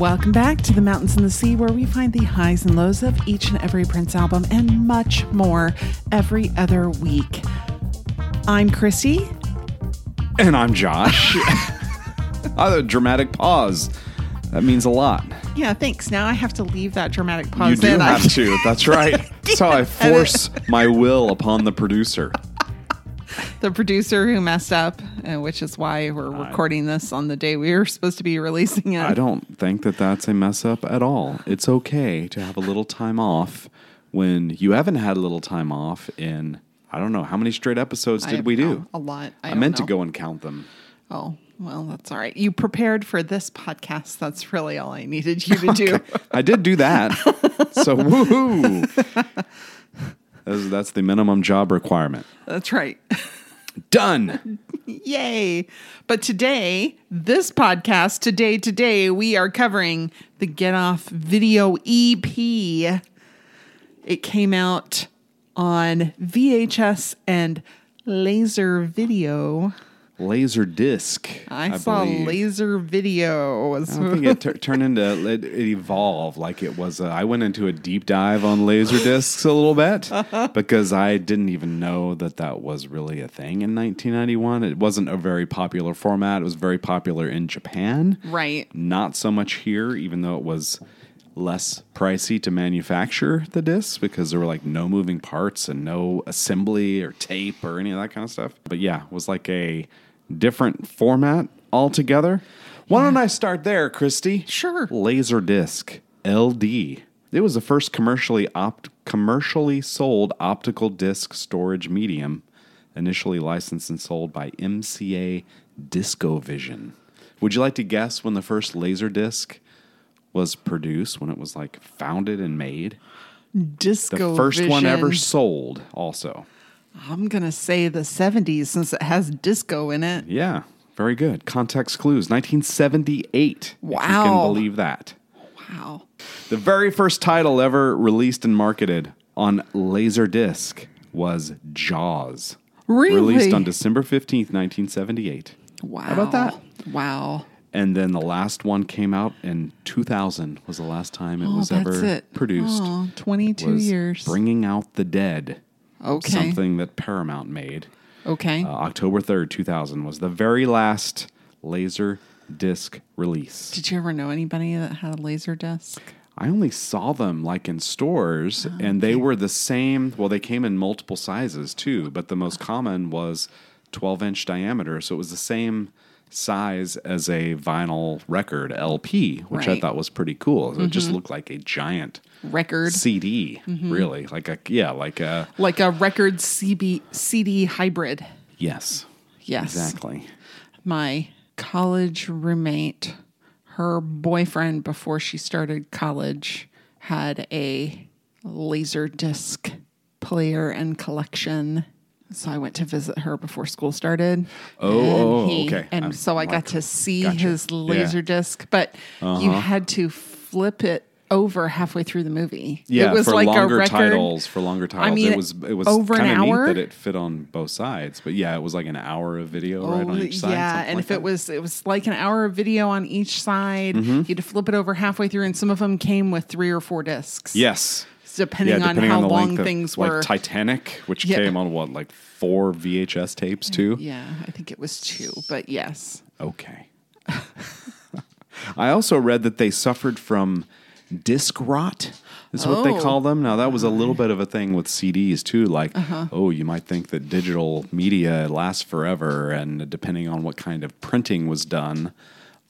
Welcome back to the Mountains and the Sea, where we find the highs and lows of each and every Prince album and much more every other week. I'm Christy. And I'm Josh. a dramatic pause. That means a lot. Yeah, thanks. Now I have to leave that dramatic pause You do in. Have to. That's right. That's how I force my will upon the producer. The producer who messed up, uh, which is why we're recording this on the day we were supposed to be releasing it. I don't think that that's a mess up at all. It's okay to have a little time off when you haven't had a little time off in, I don't know, how many straight episodes I did we do? a lot. I, I, meant to go and count them. Oh, well, that's all right. You prepared for this podcast. That's really all I needed you to do. I did do that. so woohoo. That's, that's the minimum job requirement. That's right. Done. Yay. But today, this podcast, today, today, we are covering the Gett Off video EP. It came out on VHS and laser video. Laser disc. I, saw believe. laser video. I don't think it tur turned into it, it evolved like it was. A, I went into a deep dive on laser discs a little bit because I didn't even know that that was really a thing in 1991. It wasn't a very popular format. It was very popular in Japan, right. not so much here, even though it was less pricey to manufacture the discs because there were like no moving parts and no assembly or tape or any of that kind of stuff. But yeah, it was like a different format altogether. Why don't I start there, Christy? Sure. Laserdisc LD. It was the first commercially opt- commercially sold optical disc storage medium, initially licensed and sold by MCA Discovision. Would you like to guess when the first Laserdisc was produced? When it was like founded and made? Disco The first one ever sold, also. I'm going to say the 70s since it has disco in it. Yeah, very good. Context clues, 1978. If you Wow. can believe that. Wow. The very first title ever released and marketed on Laserdisc was Jaws. Really? Released on December 15th, 1978. Wow. How about that? Wow. And then the last one came out in 2000 was the last time it Oh, was ever it. produced. Oh, 22 was years. Bringing Out the Dead. Okay. Something that Paramount made. Okay. Uh, October 3rd, 2000 was the very last laser disc release. Did you ever know anybody that had a laser disc? I only saw them like in stores, Oh, and they were the same. Well, they came in multiple sizes too, but the most common was 12 inch diameter. So it was the same size as a vinyl record LP, which I Right. Mm-hmm. thought was pretty cool. So It just looked like a giant Record. CD, Mm-hmm. really. Like a, yeah, like a, like a record CB, CD hybrid. yes, Yes. exactly. My college roommate, her boyfriend before she started college, had a laser disc player and collection. So I went to visit her before school started. Oh, And he- okay. And I'm so I like- got to see gotcha. his laser Yeah. disc, but you had to flip it over halfway through the movie. Yeah, it was for like longer a record. titles, for longer titles, I mean, it was it was over an kind of hour? neat that it fit on both sides. But yeah, it was like an hour of video right on each side. Oh, yeah, and like if that. it was it was like an hour of video on each side, Mm-hmm. you had to flip it over halfway through, and some of them came with three or four discs. yes, depending, yeah, on how the long of- things like were. Titanic, which Yeah. came on what like four VHS tapes too. yeah, I think it was two, but yes. Okay. I also read that they suffered from disc rot. Is what they Oh. call them. Now that was a little bit of a thing with CDs too. Like, Uh-huh. oh, you might think that digital media lasts forever, and depending on what kind of printing was done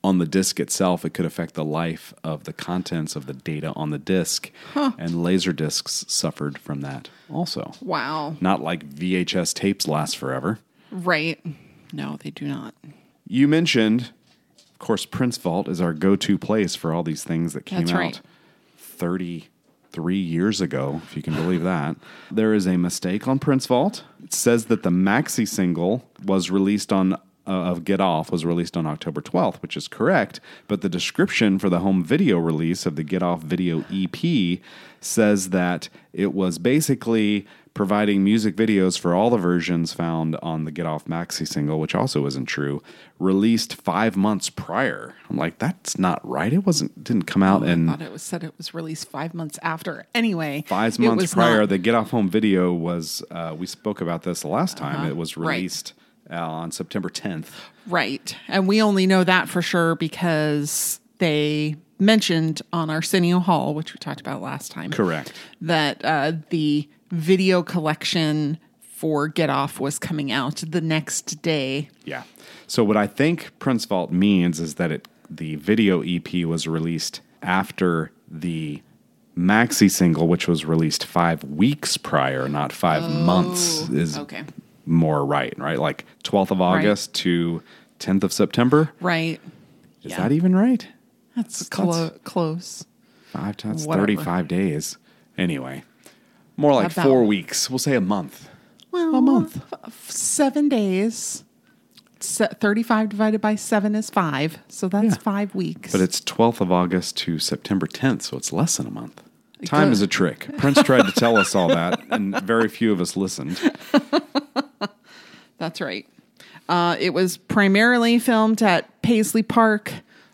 on the disc itself, it could affect the life of the contents of the data on the disc. And laser discs suffered from that also. Wow. Not like VHS tapes last forever. Right. No, they do not. You mentioned, of course, Prince Vault is our go-to place for all these things that came That's out right. 33 years ago, if you can believe that. There is a mistake on Prince Vault. It says that the maxi single was released on uh, of Gett Off was released on October 12th, which is correct. But the description for the home video release of the Gett Off video EP says that it was basically providing music videos for all the versions found on the Gett Off maxi single, which also isn't true, released five months prior. I'm like, that's not right. It wasn't didn't come out I in thought it was said it was released five months after. Anyway, five months prior. not- the Gett Off Home video was. Uh, we spoke about this the last time. Uh-huh. It was Right. released uh, on September 10th. right, and we only know that for sure because they mentioned on Arsenio Hall, which we talked about last time. Correct. that uh, the video collection for Gett Off was coming out the next day. Yeah. So what I think Prince Vault means is that it the video EP was released after the maxi single, which was released five weeks prior, not five oh, months, is Oh, okay. more right, right? Like 12th of August to 10th of September. Right. Is Yeah. that even right? That's clo- close. Five times Whatever. 35 days. Anyway, more like About- four weeks. We'll say a month. Well, A month. f- seven days. Se- 35 divided by seven is five. So that's Yeah. five weeks. But it's 12th of August to September 10th, so it's less than a month. Time Good. is a trick. Prince tried to tell us all that, and very few of us listened. That's right. Uh, it was primarily filmed at Paisley Park,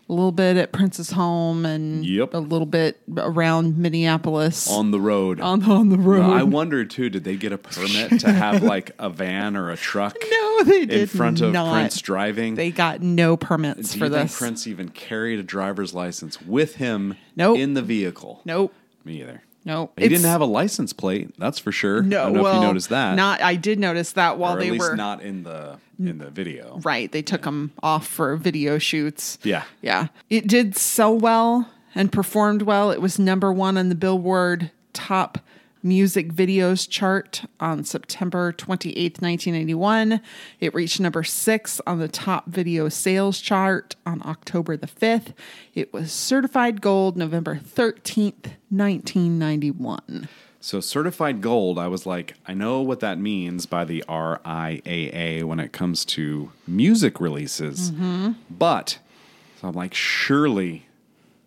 a little bit at Prince's home, and Yep. a little bit around Minneapolis On the road. on, on the road. I wonder too, did they get a permit to have like a van or a truck no, they did in front of not. Prince driving? They got no permits Do for this. Prince even carried a driver's license with him Nope. in the vehicle? nope. Me either. Nope. He didn't have a license plate, that's for sure. No, I don't know well, if you noticed that. Not. I did notice that while or at they least were not in the in the video. right. They took them off for video shoots. Yeah. Yeah. It did sell well and performed well. It was number one on the Billboard Top Music Videos chart on September 28th, 1981. It reached number six on the Top Video Sales chart on October the 5th. It was certified gold November 13th, 1991. So certified gold, I was like, I know what that means by the RIAA when it comes to music releases. Mm-hmm. But so I'm like, surely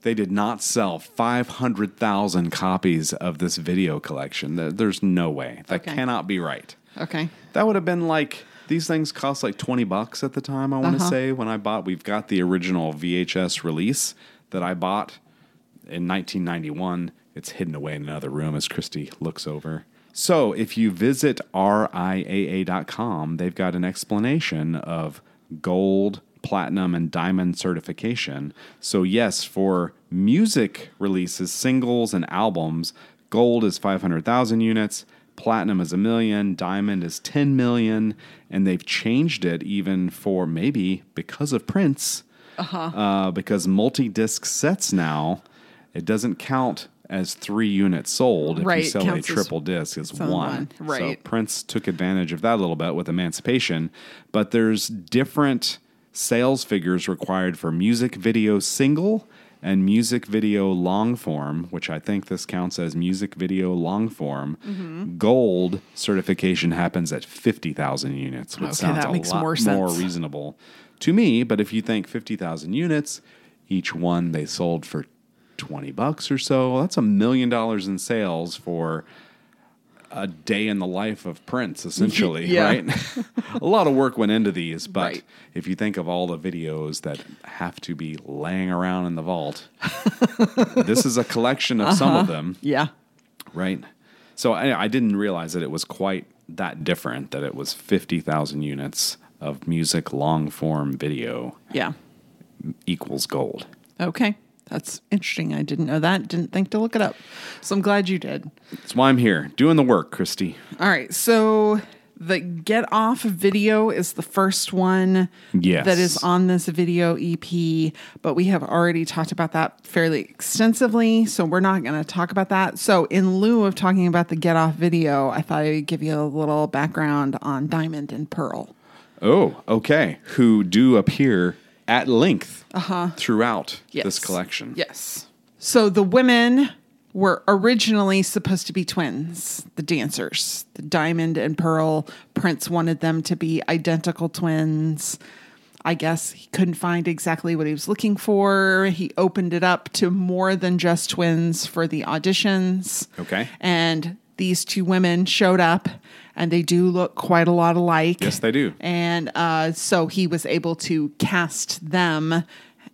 they did not sell 500,000 copies of this video collection. There's no way. That Okay. cannot be right. Okay. That would have been like these things cost like 20 bucks at the time, I want to Uh-huh. say, when I bought. We've got the original VHS release that I bought in 1991. It's hidden away in another room as Christy looks over. So, if you visit RIAA.com, they've got an explanation of gold, platinum, and diamond certification. So, yes, for music releases, singles, and albums, gold is 500,000 units, platinum is a million, diamond is 10 million, and they've changed it even for maybe because of Prince, uh, because multi disc sets now, it doesn't count as three units sold if Right, you sell a counts as- triple disc as one. one, right. So Prince took advantage of that a little bit with Emancipation, but there's different sales figures required for music video single and music video long form, which I think this counts as music video long form. Mm-hmm. Gold certification happens at 50,000 units, which Okay, sounds that makes more more reasonable to me. But if you think 50,000 units, each one they sold for 20 bucks or so, that's a million dollars in sales for a day in the life of Prince, essentially, Yeah. right? a lot of work went into these, but Right. if you think of all the videos that have to be laying around in the vault, this is a collection of some of uh-huh. them, Yeah. right? So I, I didn't realize that it was quite that different, that it was 50,000 units of music long form video Yeah. equals gold. Okay. That's interesting. I didn't know that. Didn't think to look it up. So I'm glad you did. That's why I'm here, doing the work, Christy. All right. So the Gett Off video is the first one Yes. that is on this video EP, but we have already talked about that fairly extensively. So we're not going to talk about that. So, in lieu of talking about the Gett Off video, I thought I'd give you a little background on Diamond and Pearl. Oh, okay. Who do appear at length uh-huh. throughout Yes. this collection. Yes. So the women were originally supposed to be twins, the dancers, the Diamond and Pearl. Prince wanted them to be identical twins. I guess he couldn't find exactly what he was looking for. He opened it up to more than just twins for the auditions. Okay. And these two women showed up and they do look quite a lot alike. Yes, they do. And uh, so he was able to cast them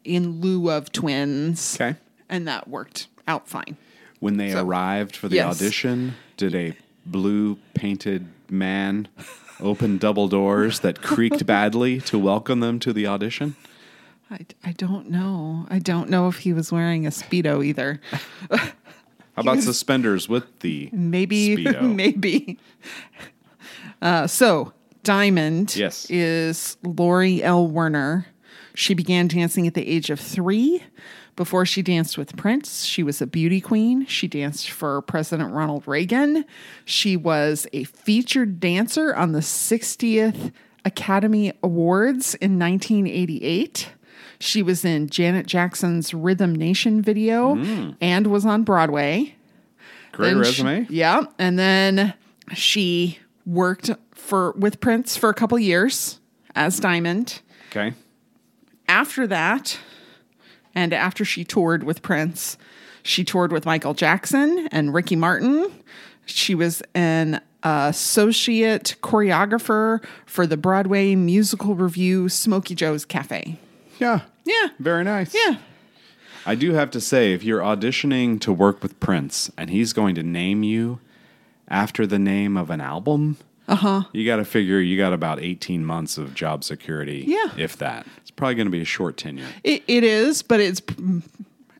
in lieu of twins. Okay. And that worked out fine. When they So- arrived for the Yes. audition, did a blue painted man open double doors that creaked badly to welcome them to the audition? I, I don't know. I don't know if he was wearing a Speedo either. How about suspenders with the Maybe, Speedo? maybe. Uh, so, Diamond Yes. is Lori L. Werner. She began dancing at the age of three. Before she danced with Prince, she was a beauty queen. She danced for President Ronald Reagan. She was a featured dancer on the 60th Academy Awards in 1988. She was in Janet Jackson's Rhythm Nation video mm. and was on Broadway. Great Then she- resume. yeah, and then she worked for with Prince for a couple years as Diamond. okay. After that, and after she toured with Prince, she toured with Michael Jackson and Ricky Martin. She was an associate choreographer for the Broadway musical review Smokey Joe's Cafe. Yeah. Yeah. Very nice. Yeah. I do have to say, if you're auditioning to work with Prince and he's going to name you after the name of an album, uh-huh. you got to figure you got about 18 months of job security, Yeah. if that. It's probably going to be a short tenure. It, it is, but it's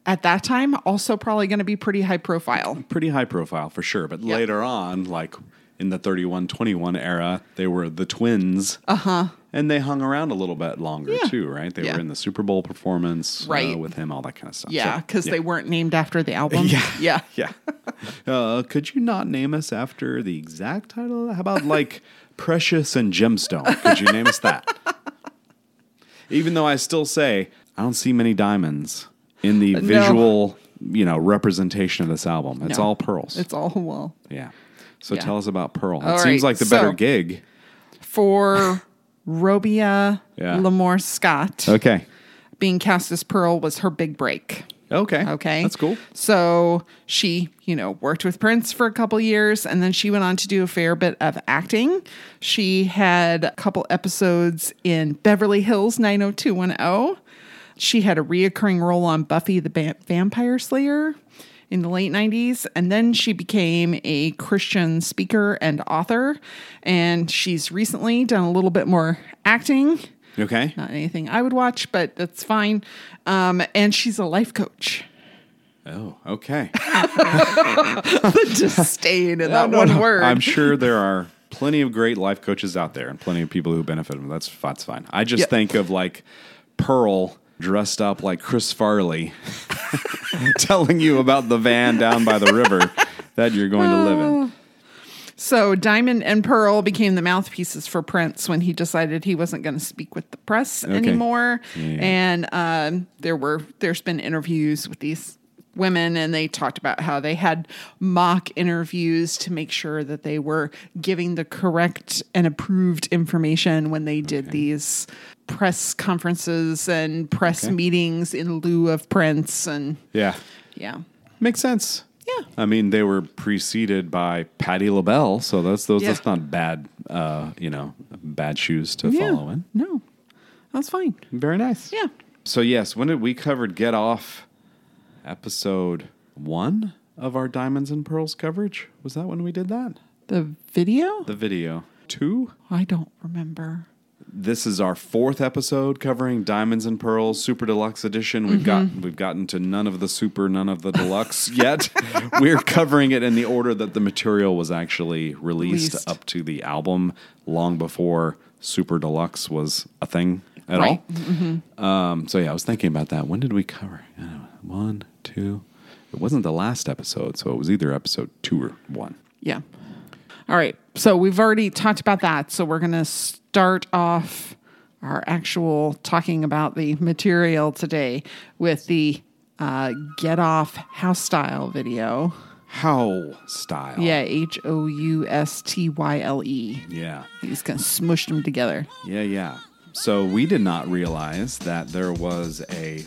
at that time also probably going to be pretty high profile. Pretty high profile for sure, but later on, like in the 31-21 era, they were the twins. Uh-huh. And they hung around a little bit longer Yeah. too, right? They Yeah. were in the Super Bowl performance uh, Right. with him, all that kind of stuff. Yeah, So, because yeah. they weren't named after the album. Yeah. Yeah. Yeah. Uh, could you not name us after the exact title? How about like Precious and Gemstone? Could you name us that? Even though I still say I don't see many diamonds in the visual, you know, representation of this album. It's No. all pearls. It's all well. yeah. So tell us about Pearl. All it seems like the better so- gig. For Robia Yeah. LaMorte Scott, Okay. being cast as Pearl was her big break. Okay. Okay. That's cool. So she, you know, worked with Prince for a couple years and then she went on to do a fair bit of acting. She had a couple episodes in Beverly Hills 90210. She had a reoccurring role on Buffy the Vampire Slayer in the late 90s. And then she became a Christian speaker and author. And she's recently done a little bit more acting. Okay. Not anything I would watch, but that's fine. Um, and she's a life coach. Oh, okay. the disdain in that No, one no. word. I'm sure there are plenty of great life coaches out there and plenty of people who benefit from it. That's that's fine. I just Yeah. think of like Pearl dressed up like Chris Farley telling you about the van down by the river that you're going to live in. so Diamond and Pearl became the mouthpieces for Prince when he decided he wasn't going to speak with the press anymore. And um, there were there's been interviews with these women and they talked about how they had mock interviews to make sure that they were giving the correct and approved information when they did these press conferences and press Okay. meetings in lieu of Prince and Yeah. yeah. Makes sense. Yeah. I mean, they were preceded by Patti LaBelle, so that's those Yeah. that's not bad uh, you know, bad shoes to Yeah. follow in. No. That's fine. Very nice. Yeah. So yes, when did we covered Gett Off episode one of our Diamonds and Pearls coverage? Was that when we did that? The video? The video. Two? I don't remember. This is our fourth episode covering Diamonds and Pearls Super Deluxe Edition. We've mm-hmm. got we've gotten to none of the super, none of the deluxe yet. We're covering it in the order that the material was actually released, Released. up to the album long before Super Deluxe was a thing at Right. all. Mm-hmm. Um, so yeah, I was thinking about that. When did we cover? I don't know, uh, One, two. It wasn't the last episode, so it was either episode two or one. Yeah. All right. So we've already talked about that. So we're going to start off our actual talking about the material today with the uh, Gett Off House Style video. How style? Yeah. H O U S T Y L E. yeah, He's kind of smushed them together. yeah, yeah. So we did not realize that there was a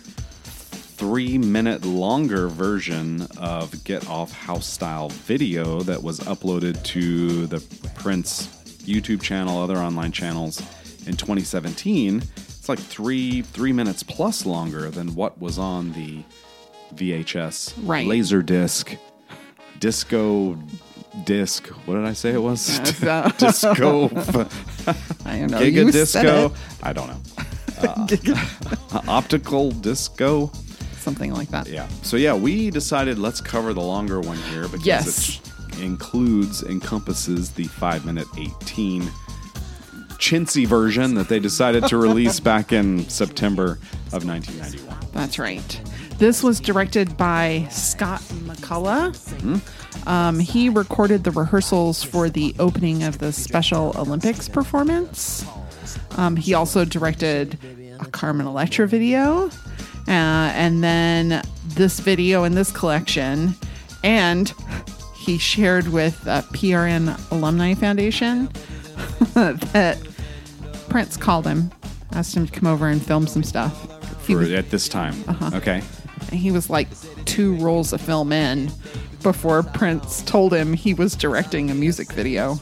three minute longer version of Gett Off House Style video that was uploaded to the Prince YouTube channel, other online channels in 2017. It's like three three minutes plus longer than what was on the VHS Right. laser disc disco disc. What did I say it was? disco I don't know. giga you disco. I don't know. Uh, optical disco. Something like that. Yeah. So yeah, we decided let's cover the longer one here because Yes. it includes encompasses the five minute eighteen chintzy version that they decided to release back in September of 1991. That's right. This was directed by Scott McCullough. Um, he recorded the rehearsals for the opening of the Special Olympics performance. Um, he also directed a Carmen Electra video, uh, and then this video in this collection, and he shared with uh, PRN Alumni Foundation that Prince called him, asked him to come over and film some stuff. For, was- at this time. Uh-huh. Okay. he was like two rolls of film in before Prince told him he was directing a music video.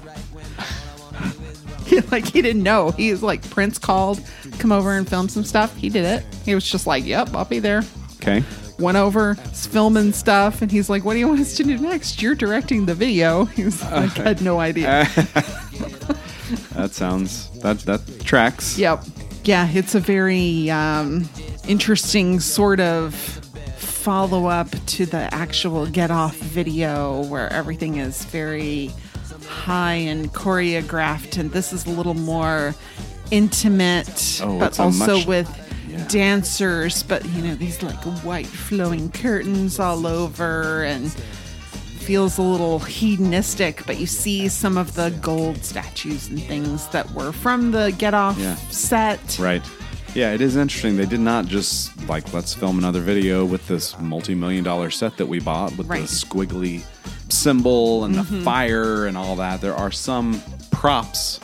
like he didn't know. He was like Prince called, come over and film some stuff. He did it. He was just like, "Yep, I'll be there." Okay. Went over, filming stuff, and he's like, "What do you want us to do next? You're directing the video." He was like, "I had no idea." That sounds that that tracks. Yep. Yeah, it's a very um, interesting sort of follow up to the actual Gett Off video where everything is very high and choreographed, and this is a little more intimate, Oh, but also much- with yeah. dancers, but you know, these like white flowing curtains all over and feels a little hedonistic, but you see some of the gold statues and things that were from the Gett Off Yeah. set. Right. Yeah, it is interesting. They did not just like let's film another video with this multi-million dollar set that we bought with Right. the squiggly symbol and the fire and all that. There are some props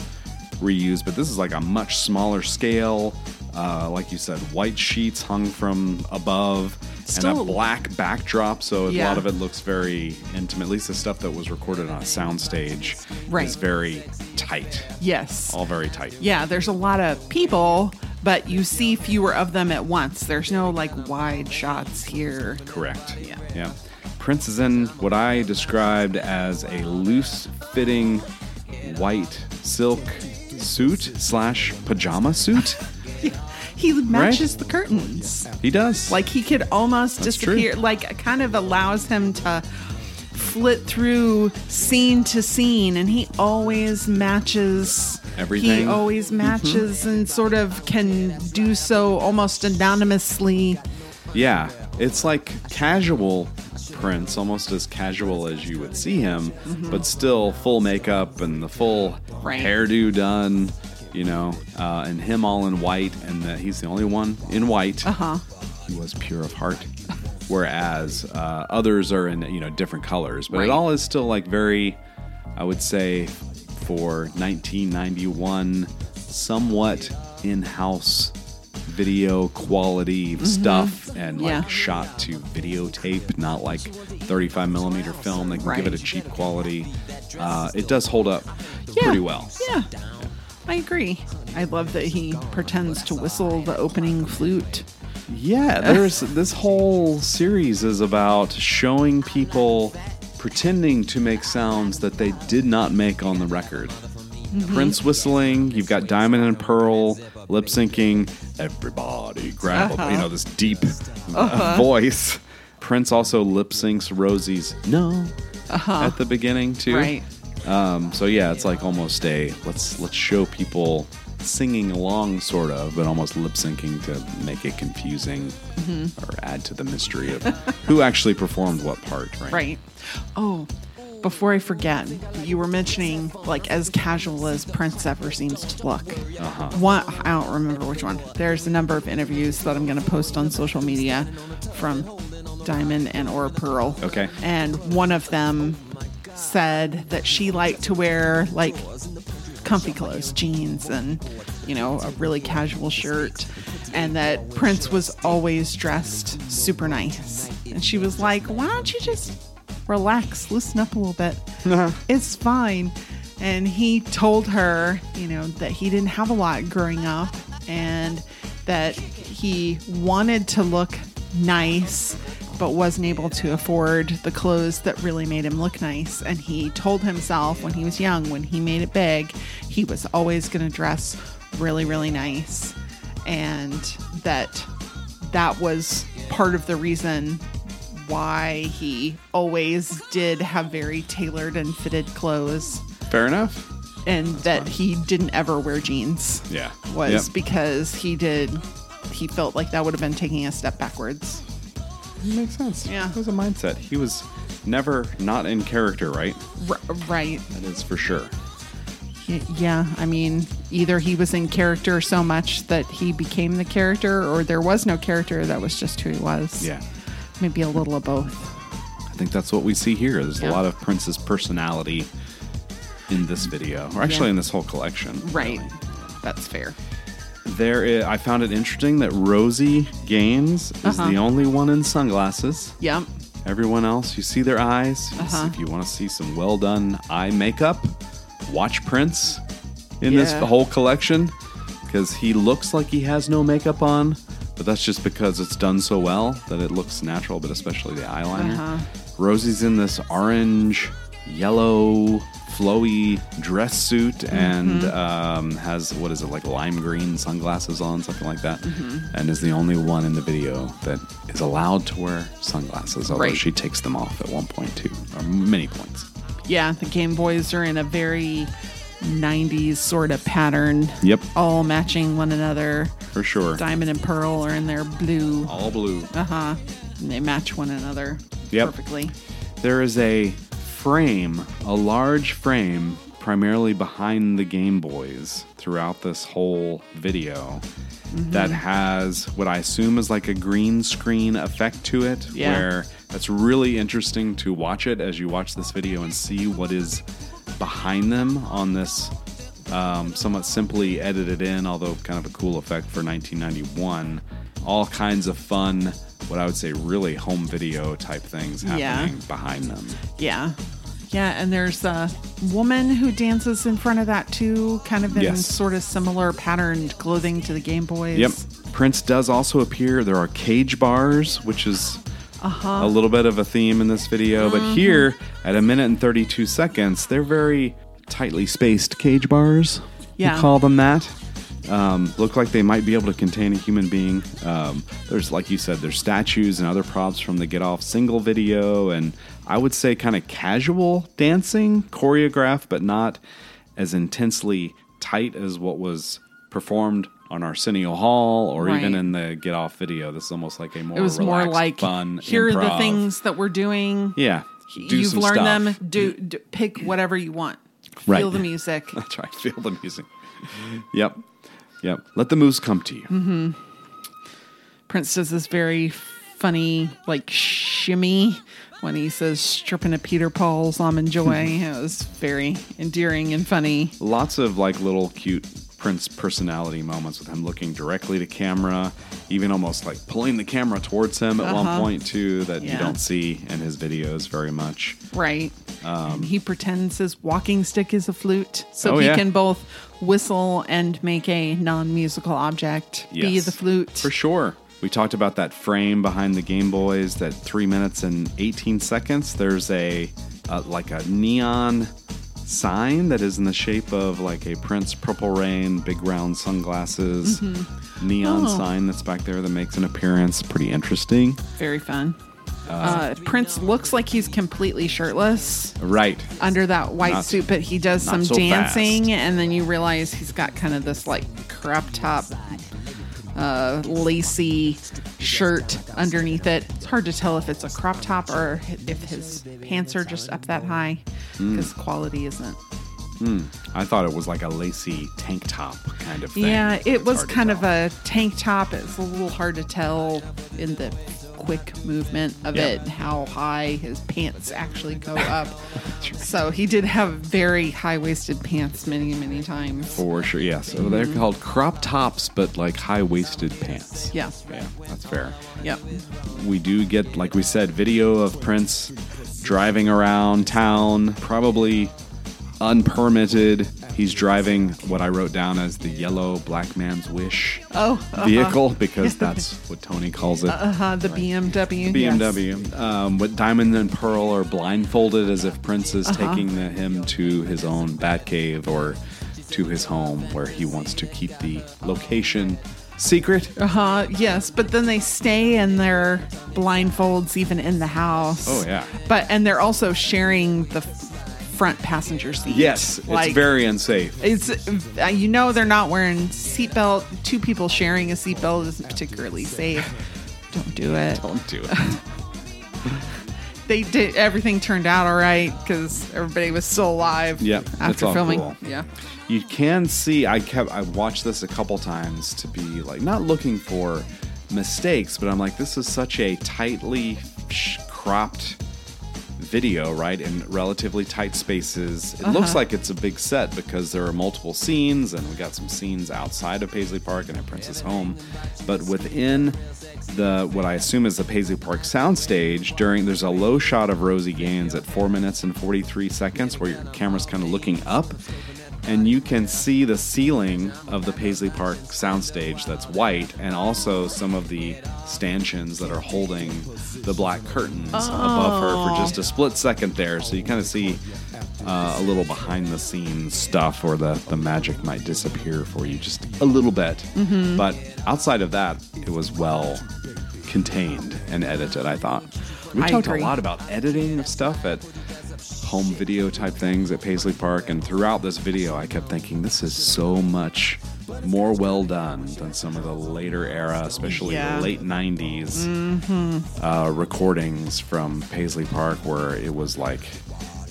reused, but this is like a much smaller scale. Uh, like you said, white sheets hung from above and a black backdrop, so a lot of it looks very intimate. At least the stuff that was recorded on a soundstage Right. is very tight, Yes. all very tight. Yeah, there's a lot of people, but you see fewer of them at once. There's no like wide shots here. Correct. Yeah. Yeah. Prince is in what I described as a loose fitting white silk suit slash pajama suit. He matches the curtains. He does. Like he could almost That's true. disappear. Like it kind of allows him to flit through scene to scene, and he always matches Everything. He always mm-hmm. matches and sort of can do so almost anonymously. yeah. It's like casual Prince, almost as casual as you would see him, but still full makeup and the full Mm-hmm. Right. hairdo done, you know, uh, and him all in white, and that he's the only one in white. Uh huh. he was pure of heart whereas uh, others are in you know different colors but Right. it all is still like very i would say for 1991 somewhat in-house video quality stuff and like Mm-hmm. Yeah. shot to videotape not like 35 millimeter film they can give it a cheap quality uh, it does hold up Yeah. pretty well Yeah. I agree. I love that he pretends to whistle the opening flute. Yeah, there's this whole series is about showing people pretending to make sounds that they did not make on the record. Prince whistling, you've got Diamond and Pearl lip syncing, everybody grab Uh-huh. you know this deep uh, voice. Prince also lip syncs Rosie's no at the beginning too. Uh-huh. Right. Um, so yeah, it's like almost a let's let's show people singing along, sort of, but almost lip syncing to make it confusing Mm-hmm. or add to the mystery of who actually performed what part. Right. Right. Oh, before I forget, you were mentioning like as casual as Prince ever seems to look. Uh-huh. One, I don't remember which one. There's a number of interviews that I'm going to post on social media from Diamond and or Pearl. Okay. And one of them said that she liked to wear like comfy clothes, jeans, and you know a really casual shirt, and that Prince was always dressed super nice. And she was like, "Why don't you just relax, loosen up a little bit? Uh-huh. it's fine." And he told her, you know, that he didn't have a lot growing up, and that he wanted to look nice but wasn't able to afford the clothes that really made him look nice. And he told himself when he was young, when he made it big, he was always going to dress really, really nice. And that that was part of the reason why he always did have very tailored and fitted clothes Fair enough. and that he didn't ever wear jeans Yeah. was Yep. because he did he felt like that would have been taking a step backwards Makes sense. Yeah. It was a mindset. He was never not in character, right? R- right That is for sure. Yeah i mean either he was in character so much that he became the character or there was no character that was just who he was Yeah. Maybe a little of both I think that's what we see here. There's Yeah. a lot of Prince's personality in this video, or actually Yeah. in this whole collection. right really. that's fair There, i I found it interesting that Rosie Gaines is Uh-huh. the only one in sunglasses. yep Everyone else, you see their eyes. Uh-huh. If you want to see some well done eye makeup, watch Prince in this whole collection because he looks like he has no makeup on, but that's just because it's done so well that it looks natural, but especially the eyeliner. Uh-huh. Rosie's in this orange, yellow, flowy dress suit and Mm-hmm. um, has what is it like lime green sunglasses on, something like that, Mm-hmm. and is the only one in the video that is allowed to wear sunglasses. Although Right. she takes them off at one point too, or many points. yeah the Game Boyz are in a very 90s sort of pattern Yep, all matching one another for sure. diamond and pearl are in their blue All blue. uh-huh and they match one another Yep. perfectly There is a frame, a large frame, primarily behind the Game Boyz throughout this whole video that has what I assume is like a green screen effect to it, Yeah. where that's really interesting to watch it as you watch this video and see what is behind them on this um, somewhat simply edited in, although kind of a cool effect for 1991. All kinds of fun, what I would say really home video type things Yeah. happening behind them. Yeah. Yeah, and there's a woman who dances in front of that too, kind of in Yes. sort of similar patterned clothing to the Game Boyz. Yep. Prince does also appear. There are cage bars, which is a little bit of a theme in this video. But here, at a minute and 32 seconds, they're very tightly spaced cage bars. Yeah. We call them that. Um, look like they might be able to contain a human being. Um, there's, like you said, there's statues and other props from the Gett Off single video, and I would say kind of casual dancing, choreographed, but not as intensely tight as what was performed on Arsenio Hall or even in the Gett Off video. This is almost like a more It was more like fun. here are the things that we're doing. Yeah, do You've learned stuff. them. Do, do pick whatever you want. Right. Feel the music. That's right. Feel the music. Yep. Yep. Let the moves come to you. Mm-hmm. Prince does this very funny, like shimmy when he says stripping a Peter Paul's almond joy. it was very endearing and funny. Lots of like little cute Prince personality moments with him looking directly to camera, even almost like pulling the camera towards him at one Uh-huh. point too that you don't see in his videos very much. Right. Um, he pretends his walking stick is a flute, so Oh, he yeah. can both whistle and make a non-musical object be the flute. For sure. We talked about that frame behind the Game Boyz, that three minutes and 18 seconds. There's a, uh like a neon sign that is in the shape of like a Prince Purple Rain, big round sunglasses, neon Oh. sign that's back there that makes an appearance. Pretty interesting. Very fun. Uh, Prince looks like he's completely shirtless Right. under that white Not- suit, but he does some so dancing, fast. and then you realize he's got kind of this like crop top, uh, lacy shirt underneath it. It's hard to tell if it's a crop top or if his pants are just up that high Hmm. because quality isn't. I thought it was like a lacy tank top kind of thing. Yeah, it It's was kind of a tank top. It's a little hard to tell in the quick movement of Yeah. it, how high his pants actually go up. so he did have very high waisted pants many, many times. For sure, yeah. So they're mm-hmm. called crop tops, but like high waisted pants. Yeah. Yeah, that's fair. Yep. We do get, like we said, video of Prince driving around town, probably unpermitted. He's driving what I wrote down as the yellow black man's wish Oh, uh-huh. vehicle because that's what Tony calls it. Uh-huh, the BMW. yes. BMW. Um, with Diamond and Pearl are blindfolded as if Prince is Uh-huh. taking the, him to his own Batcave or to his home where he wants to keep the location secret. Uh-huh, yes, but then they stay in their blindfolds even in the house. Oh, yeah. But and they're also sharing the front passenger seat. Yes, it's very unsafe. It's uh, you know they're not wearing seatbelt. Two people sharing a seatbelt isn't particularly safe. Don't do it. Don't do it. They did everything turned out all right because everybody was still alive. Yep, it's after filming. cool. Yeah. you can see I kept I watched this a couple times to be like not looking for mistakes, but I'm like this is such a tightly sh- cropped video, right? In relatively tight spaces. It looks uh-huh. like it's a big set because there are multiple scenes and we got some scenes outside of Paisley Park and at Prince's home, but within the what I assume is the Paisley Park soundstage during there's a low shot of Rosie Gaines at 4 minutes and 43 seconds where your camera's kind of looking up and you can see the ceiling of the Paisley Park soundstage that's white, and also some of the stanchions that are holding the black curtains above her for just a split second there. So you kind of see uh, a little behind the scenes stuff, or the, the magic might disappear for you just a little bit. But outside of that, it was well contained and edited, I thought. We I talked agree. a lot about editing of stuff at home video type things at Paisley Park. And throughout this video, I kept thinking, this is so much more well done than some of the later era, especially Yeah. the late 90s uh, recordings from Paisley Park, where it was like,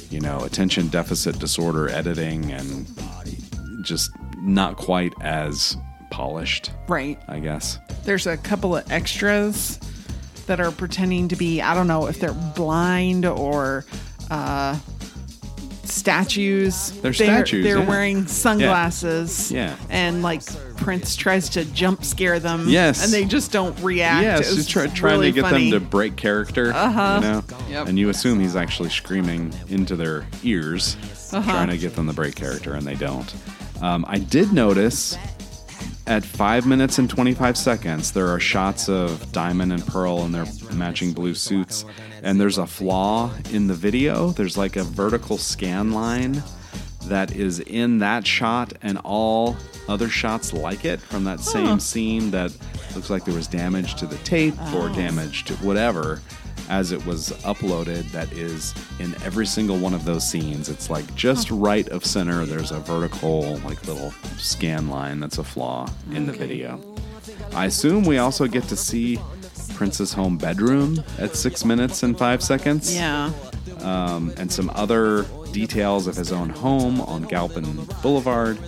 you know, attention deficit disorder editing and just not quite as polished, Right. I guess. There's a couple of extras that are pretending to be I don't know if they're blind or uh, statues. They're statues, They're yeah. wearing sunglasses. Yeah. And like Prince tries to jump scare them. Yes. And they just don't react. Yes, It's he's try, trying really to get funny. them to break character. Uh-huh. You know? Yep. And you assume he's actually screaming into their ears, Uh-huh. trying to get them to break character, and they don't. Um, I did notice at five minutes and 25 seconds, there are shots of Diamond and Pearl in their matching blue suits, and there's a flaw in the video. There's like a vertical scan line that is in that shot and all other shots like it from that same scene that looks like there was damage to the tape or oh. damage to whatever as it was uploaded that is in every single one of those scenes. It's like just right of center there's a vertical like little scan line that's a flaw in the video. I assume we also get to see prince's home bedroom at six minutes and five seconds? Yeah. Um, and some other details of his own home on Galpin Boulevard.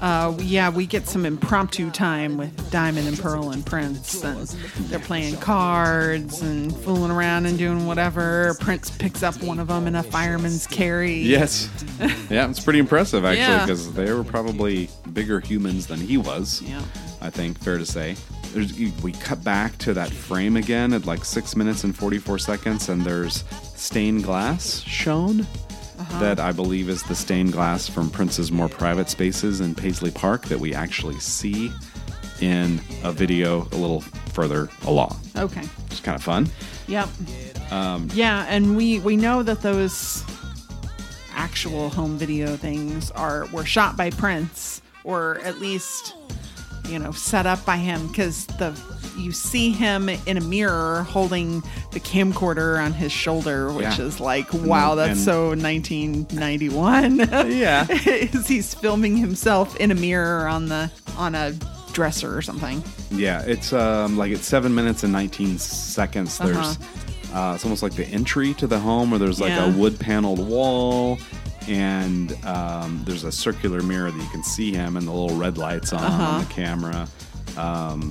Uh, yeah, we get some impromptu time with Diamond and Pearl and Prince, and they're playing cards and fooling around and doing whatever. Prince picks up one of them in a fireman's carry. Yes. yeah, it's pretty impressive actually Yeah. because they were probably bigger humans than he was. Yeah. I think, fair to say. There's, we cut back to that frame again at like six minutes and 44 seconds, and there's stained glass shown. Uh-huh. That I believe is the stained glass from Prince's more private spaces in Paisley Park that we actually see in a video a little further along. Okay. It's kind of fun. Yep. Um, Yeah, and we we know that those actual home video things are were shot by Prince, or at least you know set up by him because the you see him in a mirror holding the camcorder on his shoulder, which Yeah. is like wow, that's and- so 1991. Yeah. Is he's filming himself in a mirror on the on a dresser or something? Yeah, it's um, like it's seven minutes and 19 seconds. There's, uh it's almost like the entry to the home where there's like Uh-huh. Yeah. a wood paneled wall and um, there's a circular mirror that you can see him and the little red lights on Uh-huh. the camera.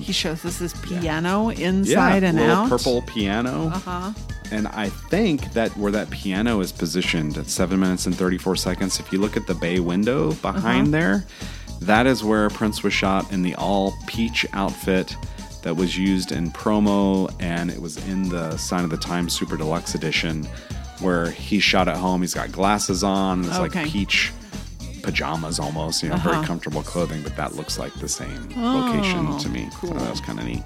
he shows us his piano inside and out a little out. purple piano. Uh-huh. And I think that where that piano is positioned at seven minutes and 34 seconds, if you look at the bay window behind Uh-huh. there, that is where Prince was shot in the all peach outfit that was used in promo, and it was in the Sign of the Times Super Deluxe Edition, where he shot at home. He's got glasses on, it's Okay. like peach pajamas almost, you know, Uh-huh. very comfortable clothing, but that looks like the same Oh, location to me. So that was kind of neat.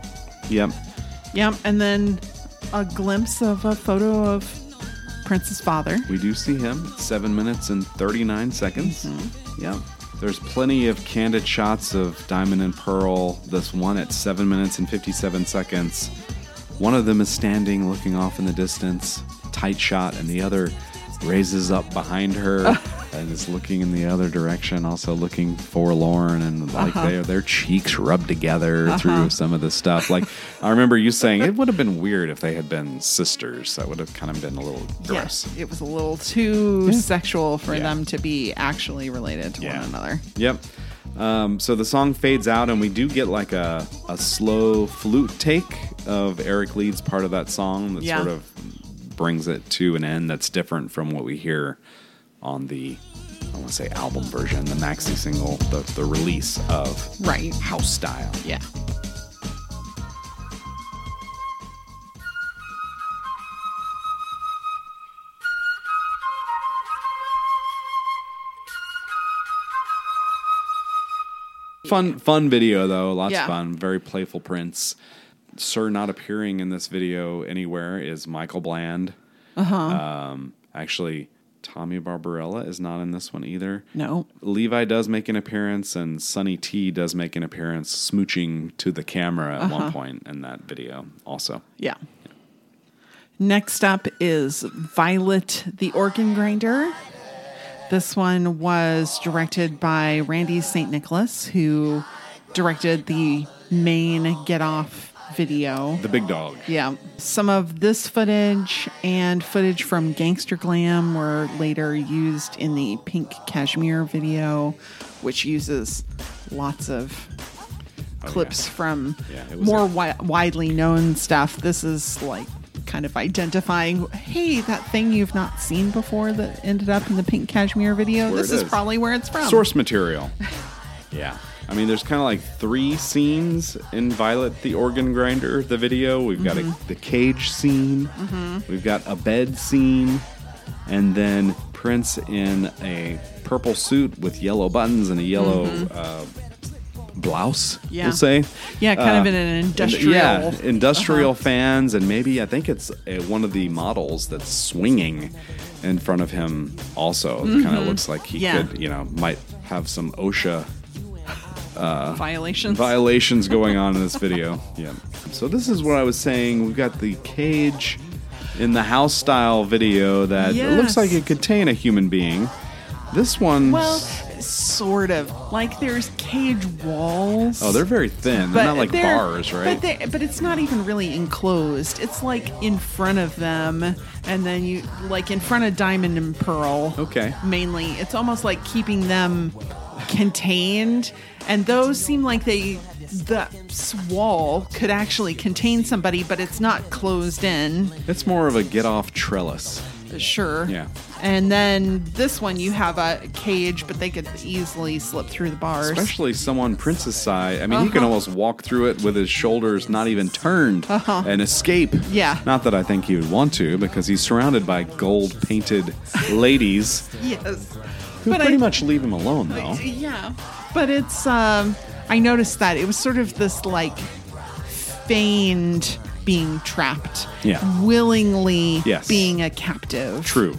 Yep. Yep, and then a glimpse of a photo of Prince's father. We do see him at seven minutes and 39 seconds. Mm-hmm. Yeah. There's plenty of candid shots of Diamond and Pearl. This one at seven minutes and 57 seconds. One of them is standing looking off in the distance, tight shot, and the other raises up behind her and is looking in the other direction, also looking forlorn and like Uh-huh. their their cheeks rubbed together through some of the stuff. Like I remember you saying it would have been weird if they had been sisters. That would have kind of been a little gross. Yes, it was a little too sexual for Yeah. them to be actually related to Yeah. one another. Yep. Um, so the song fades out, and we do get like a, a slow flute take of Eric Leeds part of that song that Yeah. sort of brings it to an end that's different from what we hear on the, I want to say album version, the maxi single, the, the release of Right. House Style. Yeah. Fun, fun video though. Lots Yeah. of fun. Very playful Prince. Sir not appearing in this video anywhere is Michael Bland. Uh-huh. Um, actually, Tommy Barbarella is not in this one either. No. Levi does make an appearance, and Sonny T does make an appearance, smooching to the camera at one point in that video. Also, Yeah. Next up is Violet the Organ Grinder. This one was directed by Randee St. Nicholas, who directed the main Gett Off video. the big dog. Yeah. Some of this footage and footage from Gangster Glam were later used in the Pink Cashmere video, which uses lots of oh, clips from Oh, Yeah, it was more a- wi- widely known stuff. This is like kind of identifying, hey, that thing you've not seen before that ended up in the Pink Cashmere video. This is is. probably where it's from. Source material. yeah. I mean, there's kind of like three scenes in Violet the Organ Grinder, the video. We've got Mm-hmm. a, the cage scene, we've got a bed scene, and then Prince in a purple suit with yellow buttons and a yellow uh, blouse, Mm-hmm. Yeah. we'll say. Yeah, kind of in an And, industrial. yeah, industrial Uh-huh. fans, and maybe I think it's uh, one of the models that's swinging in front of him. Also, kind of looks like he Mm-hmm. Yeah. could, you know, might have some OSHA violations. violations going on in this video. Yeah. So this is what I was saying. We've got the cage in the house style video that it looks like it contain a human being. This one, Well, sort of. Like there's cage walls. oh, they're very thin. They're not like bars, right? But, they, but it's not even really enclosed. It's like in front of them, and then you like in front of Diamond and Pearl. Okay. Mainly, it's almost like keeping them contained, and those seem like they the wall could actually contain somebody, but it's not closed in. it's more of a get off trellis. Sure. Yeah. And then this one, you have a cage, but they could easily slip through the bars. Especially someone Prince's side. I mean, he can Uh-huh. almost walk through it with his shoulders not even turned and escape. Yeah. Not that I think he would want to, because he's surrounded by gold painted ladies yes. Who But pretty I- much leave him alone, though. Yeah. But it's um I noticed that it was sort of this like feigned being trapped. Yeah. Willingly Yes. being a captive. True.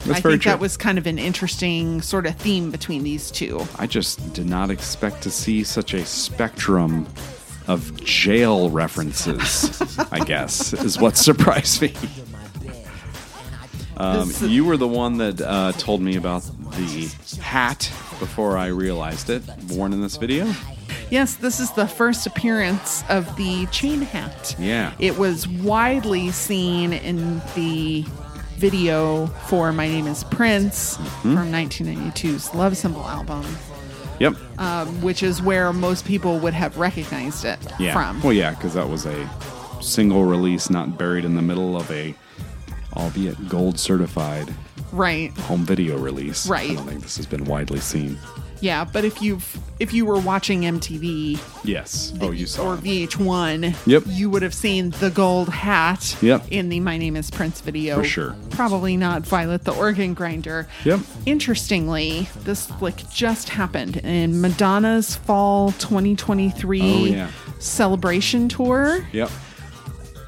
That's I very think true. that was kind of an interesting sort of theme between these two. I just did not expect to see such a spectrum of jail references, I guess, is what surprised me. Um, you were the one that uh, told me about the hat before I realized it, worn in this video. Yes, this is the first appearance of the chain hat. Yeah. It was widely seen in the video for My Name is Prince Mm-hmm. from 1992's Love Symbol album. Yep. um, which is where most people would have recognized it yeah. from. Well, yeah, because that was a single release, not buried in the middle of a, albeit gold certified Right. home video release. Right. I don't think this has been widely seen. Yeah, but if you've if you were watching MTV Yes. Oh, you saw or. VH1, Yep. you would have seen the gold hat Yep. in the My Name is Prince video. For sure. Probably not Violet the organ grinder. Yep. Interestingly, this flick just happened in Madonna's fall 2023 Oh, yeah. celebration tour. Yep.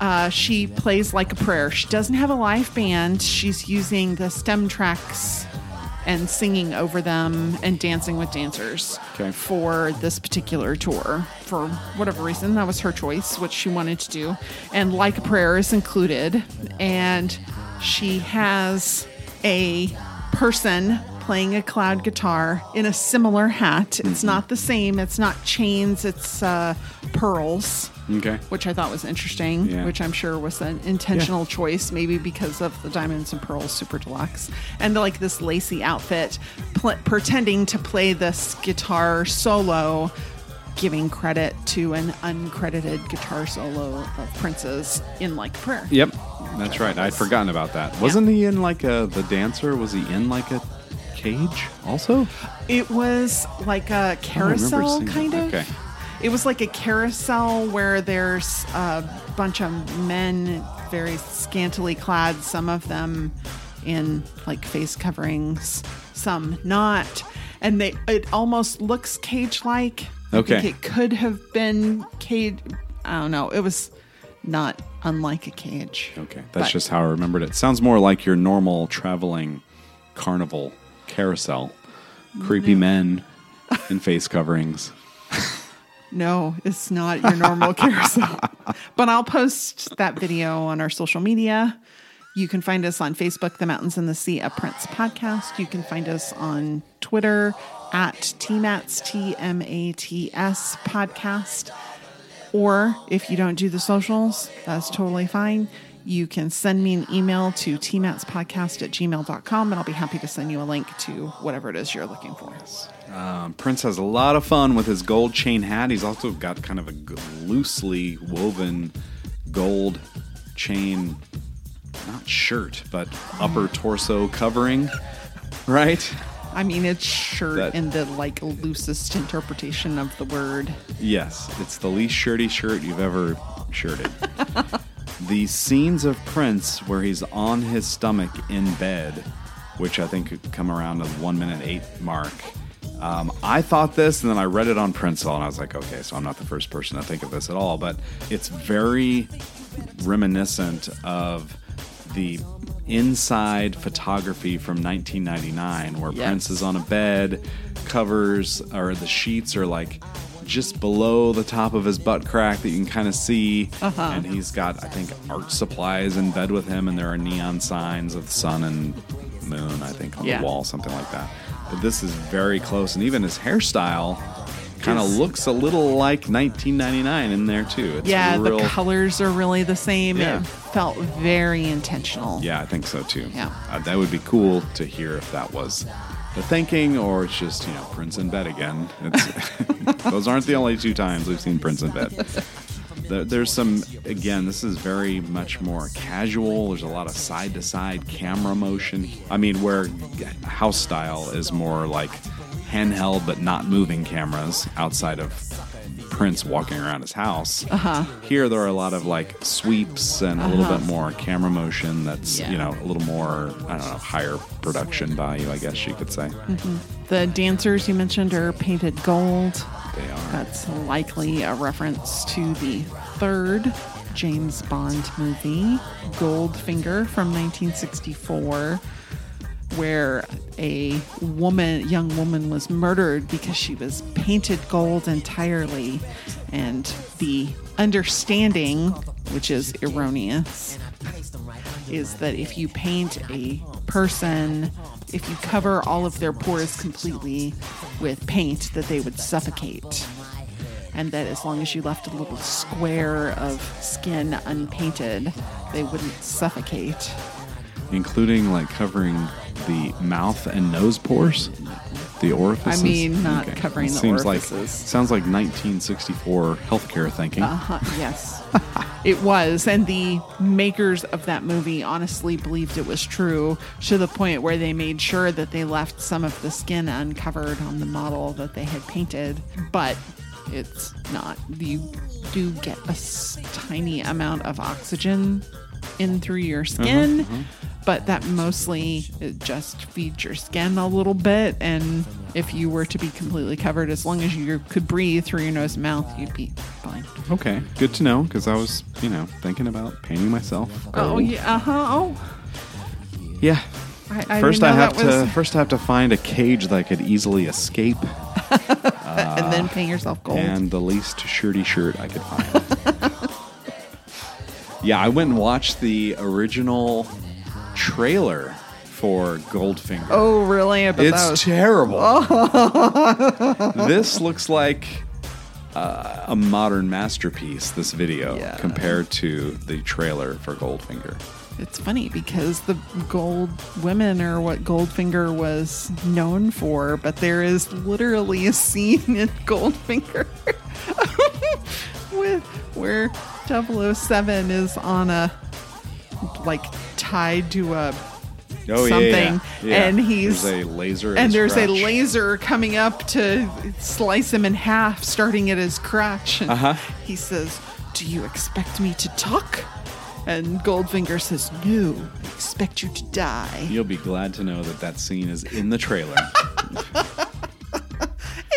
Uh, she plays like a prayer. She doesn't have a live band. She's using the stem tracks and singing over them and dancing with dancers Okay. for this particular tour. For whatever reason, that was her choice, what she wanted to do. And Like a Prayer is included. And she has a person playing a cloud guitar in a similar hat. It's not the same, it's not chains, it's uh, pearls Okay. which I thought was interesting, Yeah. which I'm sure was an intentional choice, maybe because of the Diamonds and Pearls Super Deluxe, and like this lacy outfit, pl- pretending to play this guitar solo, giving credit to an uncredited guitar solo of Prince's in Like Prayer. Yep. That's right. I'd forgotten about that. Wasn't he in like a the dancer? Was he in like a cage also? It was like a carousel, kind that. of. Okay. It was like a carousel where there's a bunch of men, very scantily clad, some of them in like face coverings, some not. And they it almost looks cage like. Okay. It could have been cage. I don't know. It was not unlike a cage. Okay. That's But- just how I remembered it. Sounds more like your normal traveling carnival carousel. Creepy men in face coverings. No, it's not your normal carousel. But I'll post that video on our social media. You can find us on Facebook, The Mountains and the Sea, a Prince podcast. You can find us on Twitter at TMATS, T M A T S podcast. Or if you don't do the socials, that's totally fine. You can send me an email to tmatspodcast at gmail.com and I'll be happy to send you a link to whatever it is you're looking for. Um, Prince has a lot of fun with his gold chain hat. He's also got kind of a loosely woven gold chain, not shirt, but upper torso covering, right? I mean, it's shirt That- in the like loosest interpretation of the word. Yes, it's the least shirty shirt you've ever shirted. the scenes of Prince where he's on his stomach in bed, which I think could come around to the one minute eight mark. Um, I thought this, and then I read it on Prince, and I was like, okay, so I'm not the first person to think of this at all, but it's very reminiscent of the inside photography from 1999 where Yes. Prince is on a bed, covers or the sheets are like just below the top of his butt crack that you can kind of see. Uh-huh. And he's got, I think, art supplies in bed with him, and there are neon signs of the sun and moon, I think, on Yeah. the wall, something like that. But this is very close, and even his hairstyle kind of looks a little like 1999 in there too. It's yeah, real, the colors are really the same. Yeah. It felt very intentional. Yeah, I think so too. Yeah. Uh, that would be cool to hear if that was the thinking or it's just, you know, Prince in bed again. It's, those aren't the only two times we've seen Prince in bed. There, there's some, again, this is very much more casual. There's a lot of side to side camera motion. I mean, where house style is more like handheld but not moving cameras outside of Prince walking around his house. Uh-huh. Here, there are a lot of like sweeps and a little bit more camera motion that's, Yeah. you know, a little more, I don't know, higher production value, I guess you could say. The dancers you mentioned are painted gold. They are. That's likely a reference to the third James Bond movie, Goldfinger from 1964, where a woman, young woman, was murdered because she was painted gold entirely, and the understanding, which is erroneous, is that if you paint a person, if you cover all of their pores completely with paint, that they would suffocate. And that as long as you left a little square of skin unpainted, they wouldn't suffocate. Including like covering the mouth and nose pores. The orifices. I mean, not covering It the seems orifices. Like, sounds like 1964 healthcare thinking. Uh-huh, yes. it was. And the makers of that movie honestly believed it was true to the point where they made sure that they left some of the skin uncovered on the model that they had painted. But it's not. You do get a s- tiny amount of oxygen in through your skin. But that mostly just feeds your skin a little bit, and if you were to be completely covered, as long as you could breathe through your nose and mouth, you'd be fine. Okay, good to know because I was, you know, thinking about painting myself. Oh gold. yeah, uh huh. Oh, yeah. I, I First, I have to was- first I have to find a cage that I could easily escape, and then paint yourself gold. and the least shirty shirt I could find. yeah, I went and watched the original trailer for Goldfinger. oh, really? That It's was terrible. this looks like uh, a modern masterpiece. This video Yeah. compared to the trailer for Goldfinger. It's funny because the gold women are what Goldfinger was known for, but there is literally a scene in Goldfinger with where 007 is on a like tied to a Oh something, and he's there's a laser, and there's a laser coming up to slice him in half, starting at his crotch. And Uh-huh. he says, "Do you expect me to talk?" And Goldfinger says, "No, I expect you to die." You'll be glad to know that that scene is in the trailer.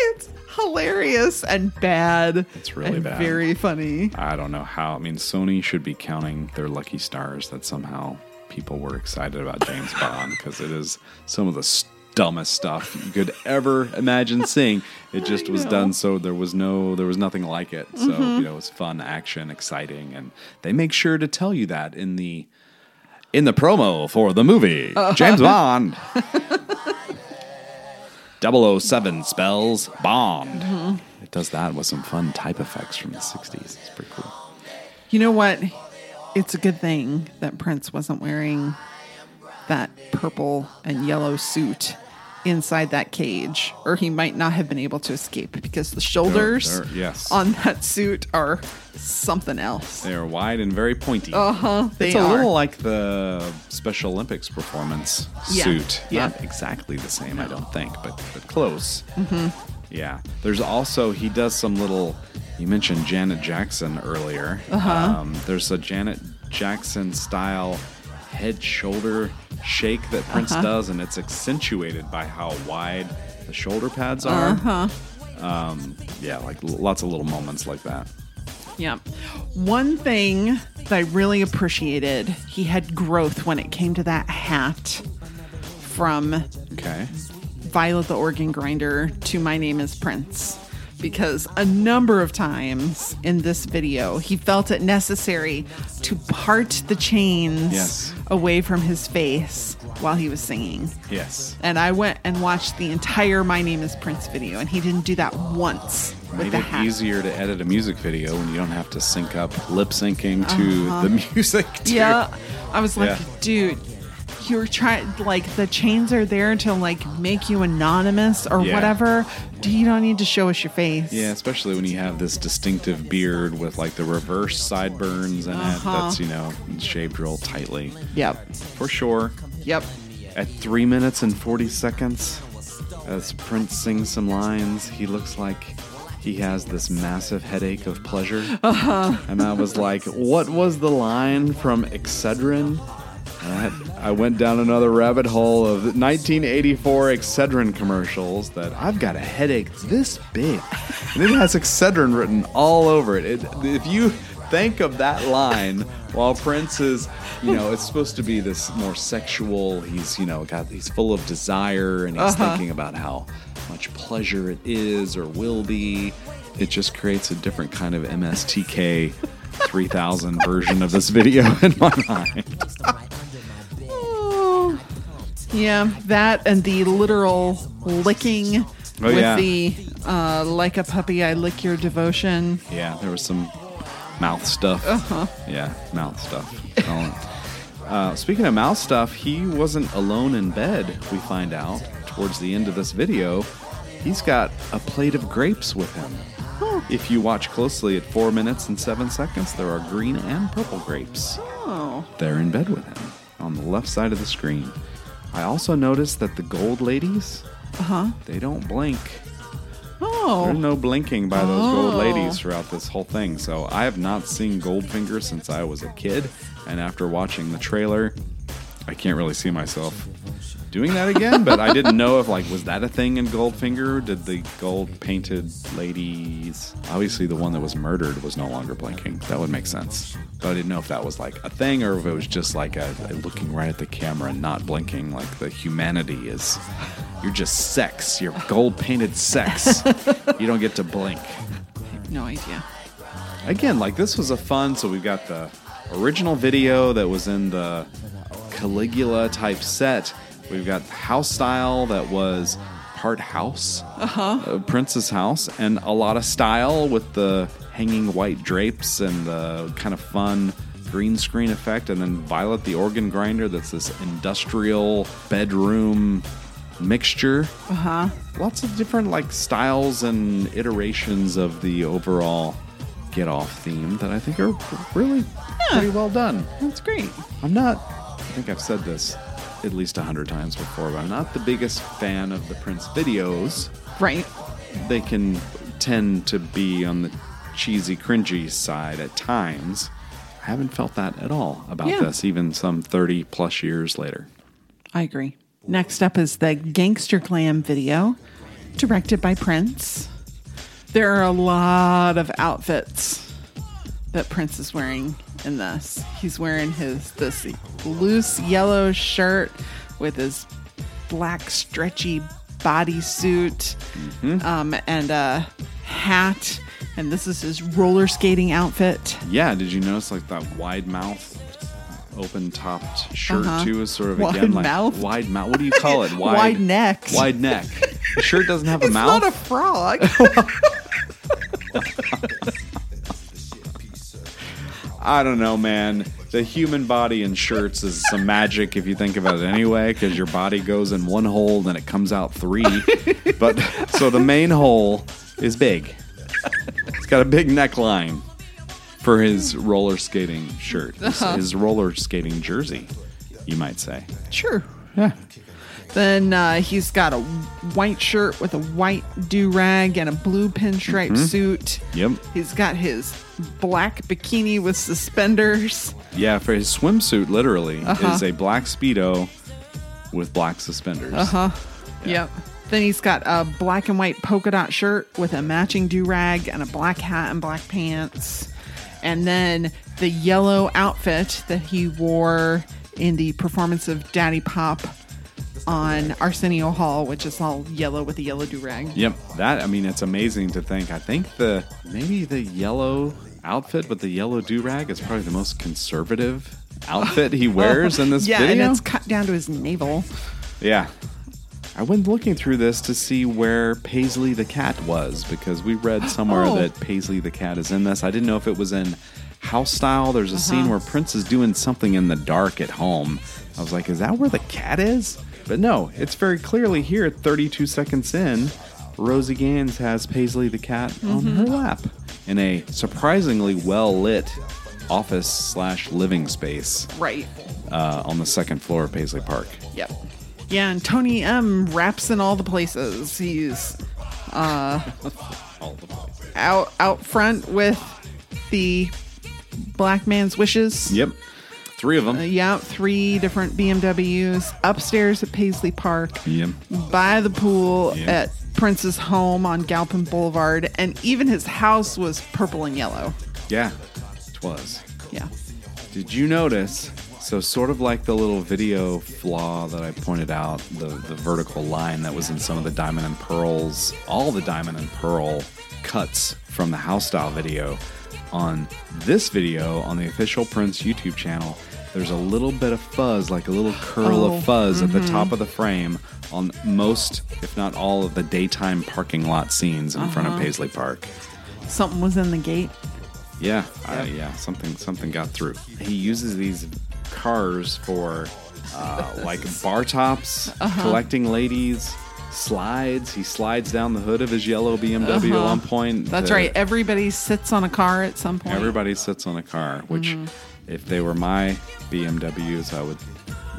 It's hilarious and bad. It's really and bad. Very funny. I don't know how. I mean, Sony should be counting their lucky stars that somehow people were excited about James Bond because it is some of the dumbest stuff you could ever imagine seeing. It just was done so there was no, there was nothing like it. So Mm-hmm. you know, it was fun, action, exciting, and they make sure to tell you that in the in the promo for the movie Uh-huh. James Bond. 007 spells Bond. Mm-hmm. It does that with some fun type effects from the 60s. It's pretty cool. You know what? It's a good thing that Prince wasn't wearing that purple and yellow suit inside that cage, or he might not have been able to escape because the shoulders they're- yes. on that suit are something else. They are wide and very pointy. Uh huh. It's a are. little like the Special Olympics performance Yeah. suit. Yeah. Not exactly the same, I don't think, but, but close. Mm-hmm. Yeah. There's also, he does some little, you mentioned Janet Jackson earlier. Uh-huh. Um, there's a Janet Jackson style head shoulder shake that Prince Uh-huh. does, and it's accentuated by how wide the shoulder pads are. Uh-huh. Um, yeah, like lots of little moments like that. Yeah. One thing that I really appreciated, he had growth when it came to that hat from Okay. Violet the Organ Grinder to My Name is Prince. Because a number of times in this video, he felt it necessary to part the chains Yes. away from his face while he was singing. Yes. And I went and watched the entire My Name is Prince video, and he didn't do that once Made it hat. easier to edit a music video when you don't have to sync up lip syncing to the music. Too. Uh-huh. Yeah. I was like, Yeah. dude, you're trying, like, the chains are there to, like, make you anonymous or Yeah. whatever. Do you don't need to show us your face? Yeah, especially when you have this distinctive beard with like the reverse sideburns and Uh-huh. it that's, you know, shaved real tightly. Yep. For sure. Yep. At three minutes and 40 seconds, as Prince sings some lines, he looks like he has this massive headache of pleasure. Uh-huh. And I was like, what was the line from Excedrin? I went down another rabbit hole of 1984 Excedrin commercials that I've got a headache this big. And it has Excedrin written all over it. it. If you think of that line while Prince is, you know, it's supposed to be this more sexual, he's, you know, got he's full of desire and he's Uh-huh. thinking about how much pleasure it is or will be. It just creates a different kind of MSTK 3000 version of this video in my mind. Yeah, that and the literal licking Oh, with yeah. the uh, like a puppy, I lick your devotion. Yeah, there was some mouth stuff. Uh-huh. Yeah, mouth stuff. Uh, speaking of mouth stuff, he wasn't alone in bed, we find out. towards the end of this video, he's got a plate of grapes with him. If you watch closely at four minutes and seven seconds, there are green and purple grapes. Oh. They're in bed with him on the left side of the screen. I also noticed that the gold ladies, Uh huh. they don't blink. Oh. There's no blinking by those gold Oh. ladies throughout this whole thing. So I have not seen Goldfinger since I was a kid. And after watching the trailer, I can't really see myself doing that again. but I didn't know if like was that a thing in Goldfinger? Did the gold painted ladies obviously the one that was murdered was no longer blinking. That would make sense. But I didn't know if that was like a thing or if it was just like a, a looking right at the camera and not blinking like the humanity is you're just sex. You're gold painted sex. you don't get to blink. No idea. Again, like this was a fun. So we've got the original video that was in the Caligula type set. We've got house style that was part house, uh-huh. Prince's house, and a lot of style with the hanging white drapes and the kind of fun green screen effect, and then Violet the organ grinder. That's this industrial bedroom mixture Uh huh. lots of different like styles and iterations of the overall get off theme that I think are really pretty well done. That's great. I'm not I think I've said this at least a hundred times before, but I'm not the biggest fan of the Prince videos. Right. They can tend to be on the cheesy, cringy side at times. I haven't felt that at all about Yeah. this, even some 30 plus years later. I agree. Next up is the Gangster Glam video, directed by Prince. There are a lot of outfits that Prince is wearing in this. He's wearing his this loose yellow shirt with his black stretchy bodysuit um, and a hat. And this is his roller skating outfit. Yeah, did you notice like that wide mouth, open topped shirt Uh-huh. too? Is sort of Wide again like mouth? wide mouth. What do you call it? Wide, Wide neck. Wide neck. The shirt doesn't have a It's mouth. not a frog. I don't know, man. The human body in shirts is some magic if you think about it anyway, because your body goes in one hole, then it comes out three. but so the main hole is big. It's got a big neckline for his roller skating shirt, his, Uh-huh. his roller skating jersey, you might say. sure. Yeah. Then uh, he's got a white shirt with a white do rag and a blue pinstripe Mm-hmm. suit. Yep. He's got his black bikini with suspenders. Yeah, for his swimsuit, literally, Uh-huh. is a black Speedo with black suspenders. Uh huh. Yep. Then he's got a black and white polka dot shirt with a matching do rag and a black hat and black pants. And then the yellow outfit that he wore in the performance of Daddy Pop on Arsenio Hall, which is all yellow with a yellow do rag. Yep. That, I mean, it's amazing to think. I think the, maybe the yellow outfit with the yellow do rag is probably the most conservative outfit he wears in this yeah, video. and it's cut down to his navel. Yeah. I went looking through this to see where Paisley the cat was because we read somewhere Oh. that Paisley the cat is in this. I didn't know if it was in house style. There's a scene Uh-huh. where Prince is doing something in the dark at home. I was like, is that where the cat is? But no, it's very clearly here 32 seconds in. Rosie Gaines has Paisley the cat on Mm-hmm. her lap in a surprisingly well lit office slash living space Right. uh, on the second floor of Paisley Park. Yep. Yeah, and Tony M raps in all the places. He's All the places. out out front with the black man's wishes. Yep. Three of them. Uh, yeah, three different BMWs upstairs at Paisley Park, Yep. by the pool Yeah. at Prince's home on Galpin Boulevard, and even his house was purple and yellow. Yeah, it was. Yeah. Did you notice? So, sort of like the little video flaw that I pointed out, the, the vertical line that was in some of the Diamond and Pearls, all the Diamond and Pearl cuts from the house style video. On this video, on the official Prince YouTube channel, there's a little bit of fuzz, like a little curl Oh, of fuzz at the top of the frame on most, if not all, of the daytime parking lot scenes in front of Paisley Park. Something was in the gate. Yeah, uh, yeah, something something got through. He uses these cars for uh, like bar tops, Uh-huh. collecting ladies, slides. He slides down the hood of his yellow BMW at one point. Uh-huh. That's to- right. Everybody sits on a car at some point. Everybody sits on a car, which Mm-hmm. If they were my BMWs, I would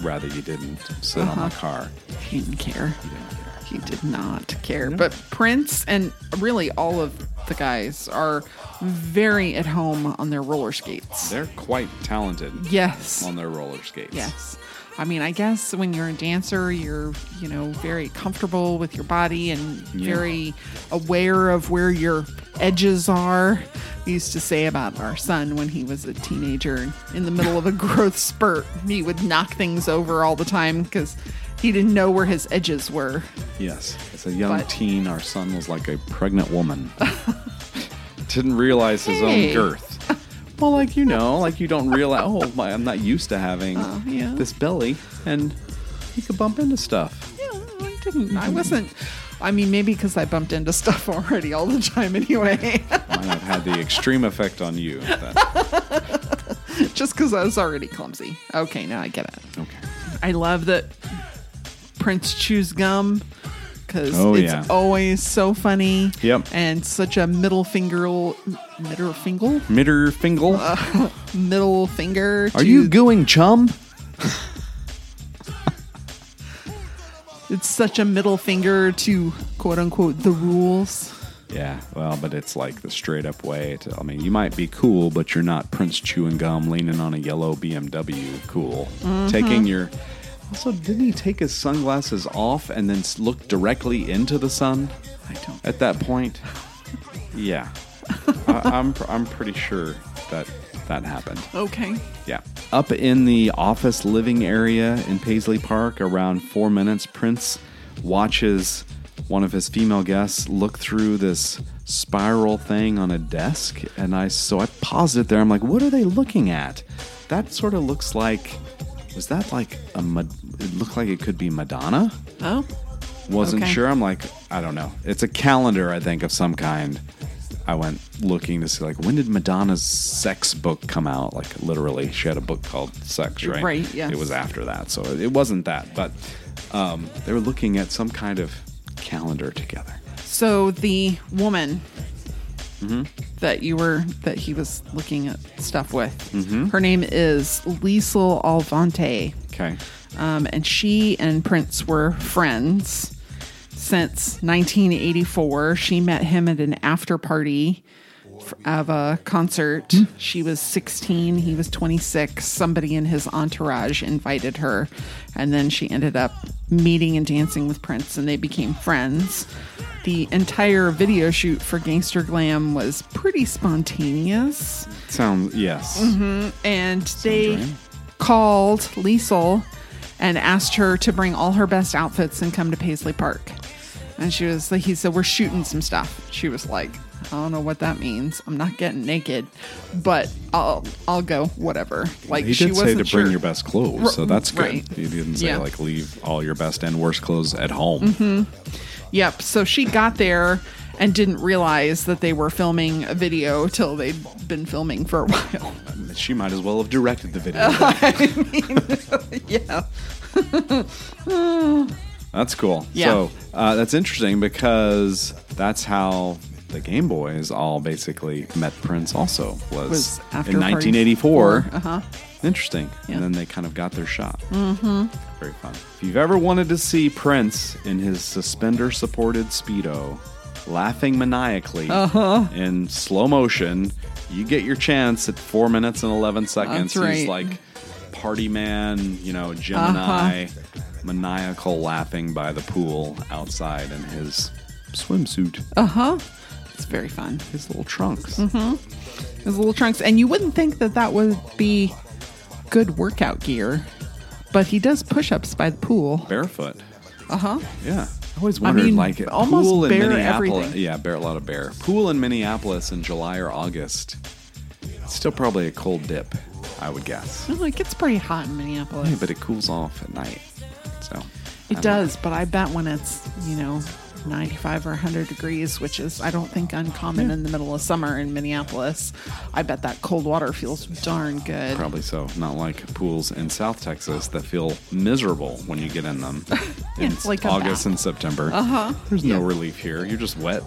rather you didn't sit on my Uh-huh. car. He didn't care. He did not care. Mm-hmm. But Prince and really all of the guys are very at home on their roller skates. They're quite talented Yes. on their roller skates. Yes. I mean, I guess when you're a dancer, you're, you know, very comfortable with your body and Yeah. very aware of where your edges are. We used to say about our son when he was a teenager in the middle of a growth spurt, he would knock things over all the time because he didn't know where his edges were. Yes. As a young But- teen, our son was like a pregnant woman. Didn't realize his Hey. own girth. Well, like you know, like you don't realize. Oh, my, I'm not used to having Oh, yeah. this belly, and he could bump into stuff. Yeah, I didn't. I wasn't. I mean, maybe because I bumped into stuff already all the time anyway. Might have had the extreme effect on you. That- Just because I was already clumsy. Okay, now I get it. okay. I love that Prince chews gum because Oh, it's yeah. always so funny. Yep. And such a middle finger, middle finger, Mitter Fingal. middle finger. Are you going, chum? It's such a middle finger to quote unquote the rules. Yeah, well, but it's like the straight up way to. I mean, you might be cool, but you're not Prince chewing gum, leaning on a yellow BMW. Cool. Mm-hmm. Taking your. Also, didn't he take his sunglasses off and then look directly into the sun I don't. at that point? Yeah, I, I'm. I'm pretty sure that that happened. Okay. Yeah. Up in the office living area in Paisley Park, around four minutes, Prince watches one of his female guests look through this spiral thing on a desk. And I, so I paused it there. I'm like, what are they looking at? That sort of looks like, was that like a, it looked like it could be Madonna? Oh. Wasn't Okay. sure. I'm like, I don't know. It's a calendar, I think, of some kind. I went looking to see, like, when did Madonna's sex book come out? Like, literally, she had a book called Sex, right? Right, yes. It was after that, so it wasn't that. But um, they were looking at some kind of calendar together. So the woman Mm-hmm. that you were that he was looking at stuff with, Mm-hmm. her name is Liesl Alvante. Okay. Um, and she and Prince were friends since 1984. She met him at an after party of a concert. She was 16, he was 26. Somebody in his entourage invited her, and then she ended up meeting and dancing with Prince, and they became friends. The entire video shoot for Gangster Glam was pretty spontaneous Sounds, yes. and they right. called Liesel and asked her to bring all her best outfits and come to Paisley Park. And she was like, he said, We're shooting some stuff. She was like, I don't know what that means. I'm not getting naked, but I'll I'll go, whatever. Like He she did say to sure. bring your best clothes, so that's good. right. He didn't say, Yeah. like, leave all your best and worst clothes at home. Mm-hmm. Yep. So she got there and didn't realize that they were filming a video till they'd been filming for a while. She might as well have directed the video. I mean, yeah. That's cool. Yeah. So uh, that's interesting because that's how the Game Boyz all basically met Prince. Also was, Was after in 1984. uh-huh. Interesting. Yeah. And then they kind of got their shot. Mm-hmm. Very fun. If you've ever wanted to see Prince in his suspender-supported speedo, laughing maniacally Uh-huh. in slow motion, you get your chance at four minutes and 11 seconds. That's He's like party man, you know, Gemini, Uh-huh. maniacal laughing by the pool outside in his swimsuit, Uh huh. It's very fun. his little trunks. Mm-hmm. His little trunks, and you wouldn't think that that would be good workout gear, but he does push-ups by the pool. Barefoot. Uh huh. Yeah. I always wondered, mean, like, almost pool in bare Minneapolis. everything. Yeah, bear a lot of bear. Pool in Minneapolis in July or August. It's still probably a cold dip, I would guess. No, it gets pretty hot in Minneapolis. Yeah, but it cools off at night. So it does, but I bet when it's you know 95 or 100 degrees, which is, I don't think, uncommon in the middle of summer in Minneapolis. I bet that cold water feels darn good. Probably so. Not like pools in South Texas that feel miserable when you get in them in it's like August and September. Uh huh. There's no relief here. You're just wet.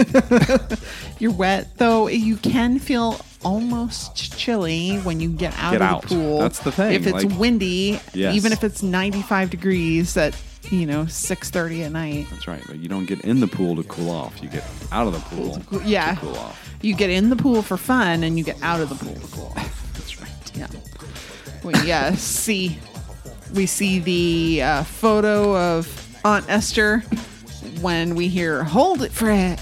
You're wet, though you can feel almost chilly when you get out Get of out. the pool. That's the thing, If it's like- windy, Yes. even if it's 95 degrees at, you know, 6.30 at night, That's right. But you don't get in the pool to cool off. You get out of the pool to cool- yeah. cool off. you get in the pool for fun and you get out of the pool to cool off. That's right. Yeah. We yeah, see we see the uh, photo of Aunt Esther when we hear "Hold it, Fred."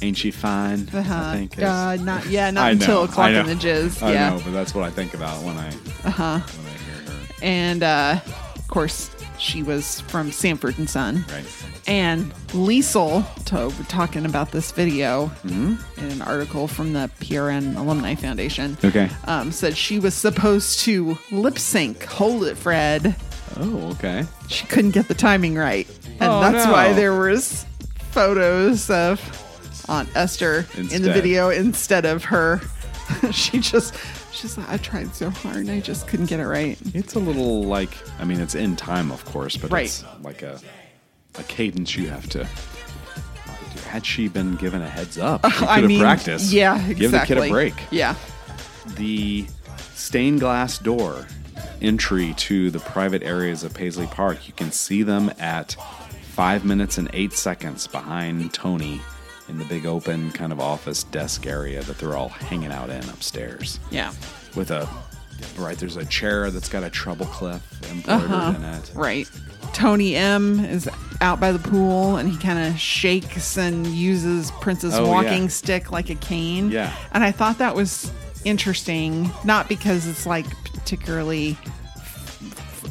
Ain't she fine? Uh-huh. I think. Uh, not yeah, not until Clockin' the Jizz. I yeah, know, but that's what I think about when I uh-huh. when I hear her. and uh, of course she was from Sanford and Son. Right. And Liesel, to, talking about this video Mm-hmm. in an article from the PRN Alumni Foundation, Okay. um, said she was supposed to lip sync "Hold It, Fred." Oh, okay. she couldn't get the timing right, and Oh, that's no. why there was photos of Aunt Esther in the video instead of her. she just, she's like, I tried so hard, I just couldn't get it right. It's a little like I mean, it's in time, of course, but Right. it's like a a cadence you have to. Had she been given a heads up, uh, she could I have mean, practiced. yeah, exactly. Give the kid a break. Yeah, The stained glass door entry to the private areas of Paisley Park, you can see them at five minutes and eight seconds behind Tony in the big open kind of office desk area that they're all hanging out in upstairs. yeah, With a right, there's a chair that's got a treble clef embroidered Uh-huh. in it. right. Tony M is out by the pool and he kind of shakes and uses Prince's Oh, walking yeah. stick like a cane. Yeah. And I thought that was interesting, not because it's like particularly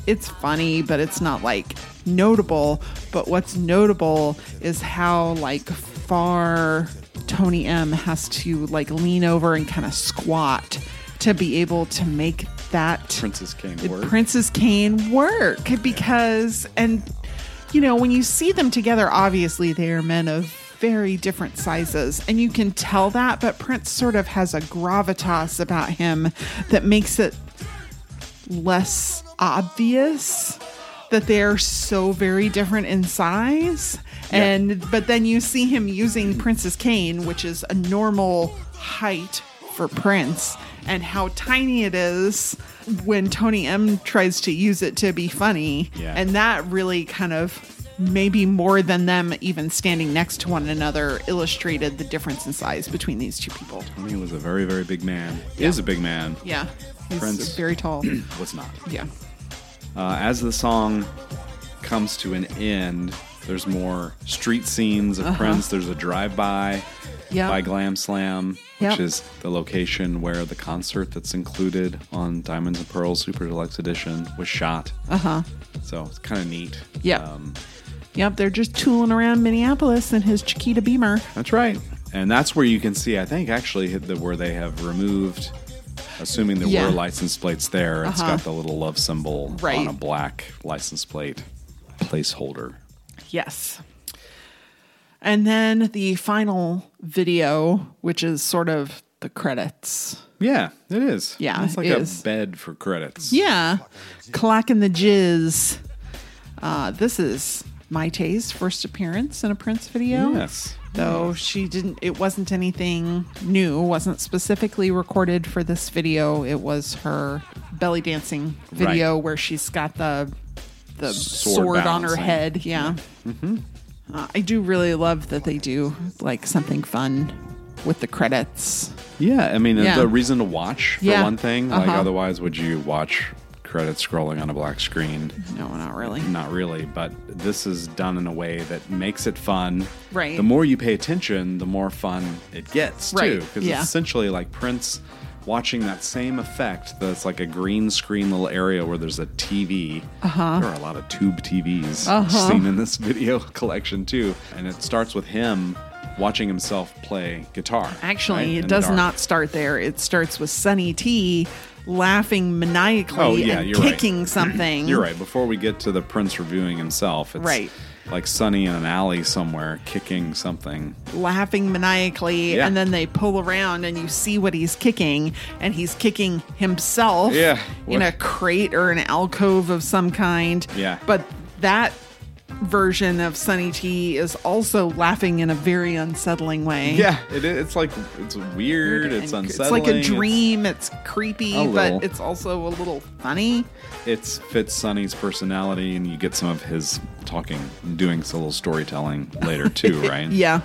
it's funny, but it's not like notable. But what's notable is how like far Tony M has to like lean over and kind of squat to be able to make that Prince's Cane the word. Prince's Cane work because and you know when you see them together obviously they are men of very different sizes and you can tell that but Prince sort of has a gravitas about him that makes it less obvious that they're so very different in size and but then you see him using Prince's Cane which is a normal height for Prince and how tiny it is when Tony M tries to use it to be funny Yeah. and that really kind of maybe more than them even standing next to one another illustrated the difference in size between these two people Tony was a very, very big man. Is a big man. yeah he's Prince. very tall Was not. yeah Uh, as the song comes to an end, there's more street scenes of Uh-huh. Prince. There's a drive-by Yep. by Glam Slam, Yep. which is the location where the concert that's included on Diamonds and Pearls Super Deluxe Edition was shot. uh-huh So it's kind of neat. Yeah. Um, Yep, they're just tooling around Minneapolis in his Chiquita Beamer. that's right. And that's where you can see, I think, actually, the, where they have removed, assuming there Yeah. were license plates there, it's Uh-huh. got the little love symbol Right. on a black license plate placeholder. Yes. And then the final video, which is sort of the credits. Yeah, it is. Yeah, it's like it a is. bed for credits. Yeah. Clockin' the Jizz. Uh, this is Mayte's first appearance in a Prince video. Yes. Though she didn't, it wasn't anything new, wasn't specifically recorded for this video. It was her belly dancing video where she's got the the Sword sword, on her head. Yeah. Uh, I do really love that they do like something fun with the credits. Yeah, I mean, Yeah. the reason to watch for Yeah. one thing. Like, Uh-huh. otherwise, would you watch credits scrolling on a black screen? No, not really. Not really, but this is done in a way that makes it fun. Right. The more you pay attention, the more fun it gets too. Right, Because yeah. it's essentially like Prince watching that same effect. That's like a green screen little area where there's a TV. Uh-huh. There are a lot of tube TVs Uh-huh. seen in this video collection too, and it starts with him watching himself play guitar. Actually, right, it does not start there. It starts with Sonny T laughing maniacally Oh, yeah, and you're right. kicking something. You're right. Before we get to the Prince reviewing himself, it's, Right. Like Sonny in an alley somewhere kicking something. laughing maniacally Yeah. and then they pull around and you see what he's kicking and he's kicking himself Yeah. in a crate or an alcove of some kind Yeah. but that version of Sonny T is also laughing in a very unsettling way Yeah, it, it's like it's weird. It's unsettling. It's like a dream. It's, creepy, but it's also a little funny. It's, it fits Sonny's personality, and you get some of his talking, doing a little storytelling later too, right? Yeah.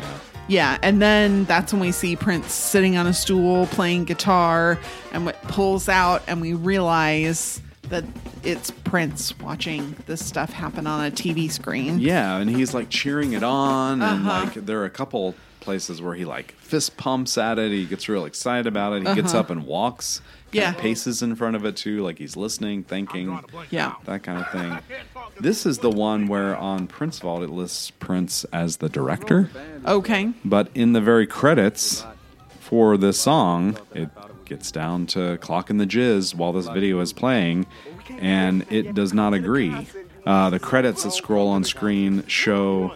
Yeah. Yeah, and then that's when we see Prince sitting on a stool playing guitar, and what pulls out, and we realize that it's Prince watching this stuff happen on a TV screen. Yeah, and he's like cheering it on, and Uh-huh. like there are a couple places where he like fist pumps at it. He gets real excited about it. He gets up and walks, kinda Uh-huh. Yeah. paces in front of it too, like he's listening, thinking, Yeah. that kind of thing. This is the one where on Prince Vault it lists Prince as the director, Okay. but in the very credits for this song, it gets down to Clockin' the Jizz while this video is playing, and it does not agree. Uh, the credits that scroll on screen show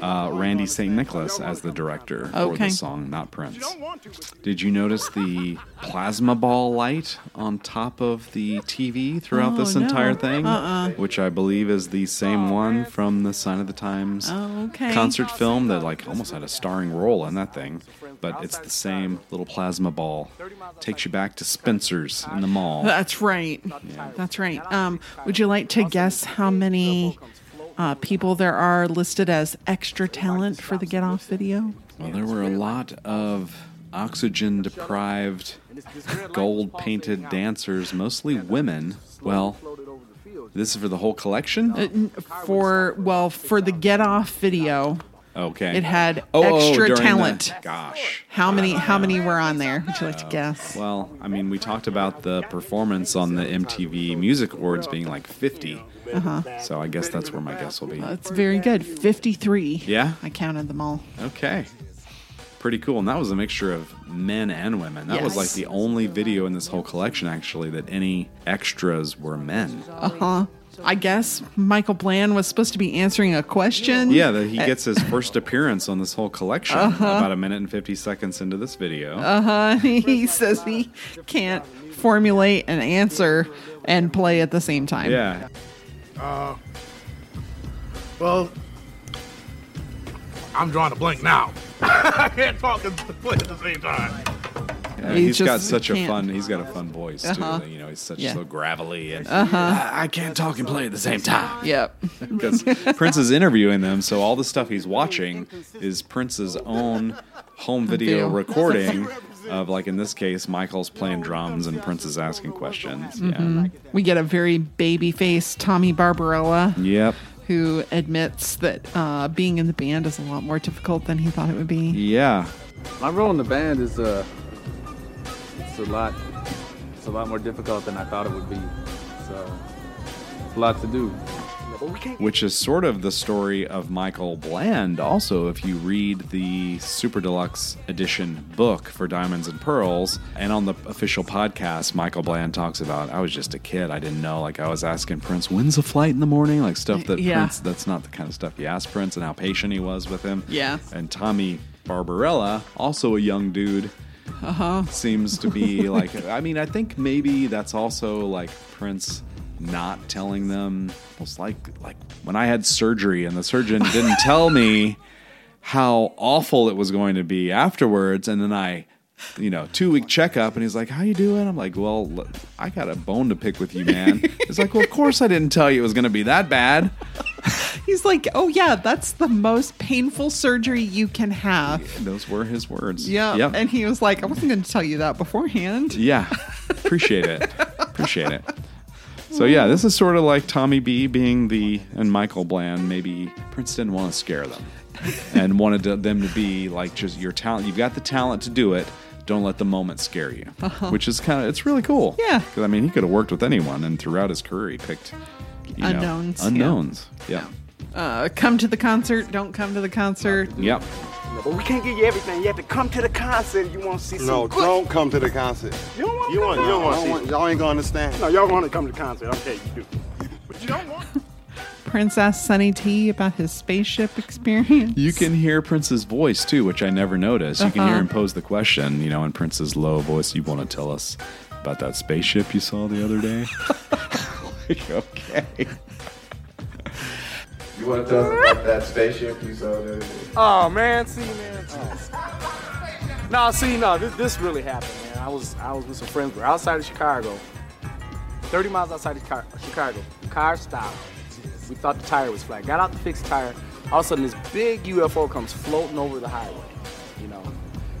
uh, Randee St. Nicholas as the director for the song, not Prince. Did you notice the plasma ball light on top of the TV throughout Oh, this no. entire thing? Uh-uh. Which I believe is the same one from the Sign of the Times Oh, okay. concert film that like almost had a starring role in that thing. But it's the same little plasma ball. Takes you back to Spencer's in the mall. That's right. That's right. Um, would you like to guess how many uh, people there are listed as extra talent for the Gett Off video? Well, there were a lot of oxygen deprived, gold painted dancers, mostly women. Well, this is for the whole collection? Uh, For well, for the Gett Off video, Okay. it had Oh, oh, extra the- talent. gosh. How many? How many were on there? Would you like to guess? Well, I mean, we talked about the performance on the MTV Music Awards being like 50. Uh-huh. So I guess that's where my guess will be. That's very good. Fifty-three. Yeah? I counted them all. Okay. Pretty cool. And that was a mixture of men and women. That was Yes. like the only video in this whole collection, actually, that any extras were men. Uh huh. I guess Michael Bland was supposed to be answering a question. Yeah, that he gets his first appearance on this whole collection about a minute and 50 seconds into this video. Uh huh. He says he can't formulate an answer and play at the same time. yeah. Well, I'm drawing a blank now. I can't talk and play at the same time. Yeah, He he's got such a can't. fun. He's got a fun voice Uh-huh. too. You know, he's such Yeah. so gravelly and I, I can't talk and play at the same time. Yep. because Prince is interviewing them, so all the stuff he's watching is Prince's own home video Video. recording of, like in this case, Michael's playing drums and Prince is asking questions. yeah We get a very baby faced Tommy Barbarella Yep. who admits that uh, being in the band is a lot more difficult than he thought it would be. Yeah. My role in the band is uh, it's a lot, it's a lot more difficult than I thought it would be. So it's a lot to do. Which is sort of the story of Michael Bland. Also, if you read the Super Deluxe Edition book for Diamonds and Pearls, and on the official podcast, Michael Bland talks about I was just a kid. I didn't know. Like, I was asking Prince, when's the flight in the morning? Like, stuff that Yeah. Prince, that's not the kind of stuff you ask Prince, and how patient he was with him. Yeah. And Tommy Barbarella, also a young dude, Uh-huh. seems to be like I mean I think maybe that's also like Prince not telling them almost like like when I had surgery and the surgeon didn't tell me how awful it was going to be afterwards and then I you know two week checkup and he's like how you doing I'm like well I got a bone to pick with you man he's like well of course I didn't tell you it was going to be that bad He's like, oh, yeah, that's the most painful surgery you can have. those were his words Yeah. yep. And he was like, I wasn't going to tell you that beforehand. Yeah, appreciate it. Appreciate it. So yeah, this is sort of like Tommy B being the and Michael Bland. Maybe Prince didn't want to scare them and wanted to, them to be like just your talent. You've got the talent to do it. Don't let the moment scare you. Which is kind of it's really cool. Uh-huh. Yeah. 'Cause, I mean, he could have worked with anyone, and throughout his career, he picked you know, Unknowns, yeah. Unknowns. Yeah. Uh, come to the concert, don't come to the concert. Yep. But we can't give you everything. You have to come to the concert. If you want to see some No, good- don't come to the concert. You don't want You to want, you don't want want, y'all ain't gonna understand. No, y'all want to come to the concert. Okay, you do. But you don't want. Prince asked Sonny T about his spaceship experience. You can hear Prince's voice too, which I never noticed. You can hear Uh-huh. him pose the question, you know, in Prince's low voice. You want to tell us about that spaceship you saw the other day? like, okay. You want to tell us about that spaceship you saw the day? Oh man, see man. Oh. No, see, no, this, this really happened, man. I was I was with some friends. We're outside of Chicago, 30 miles outside of Chica- Chicago. Car stopped. We thought the tire was flat. Got out to fix the tire. All of a sudden, this big UFO comes floating over the highway. You know,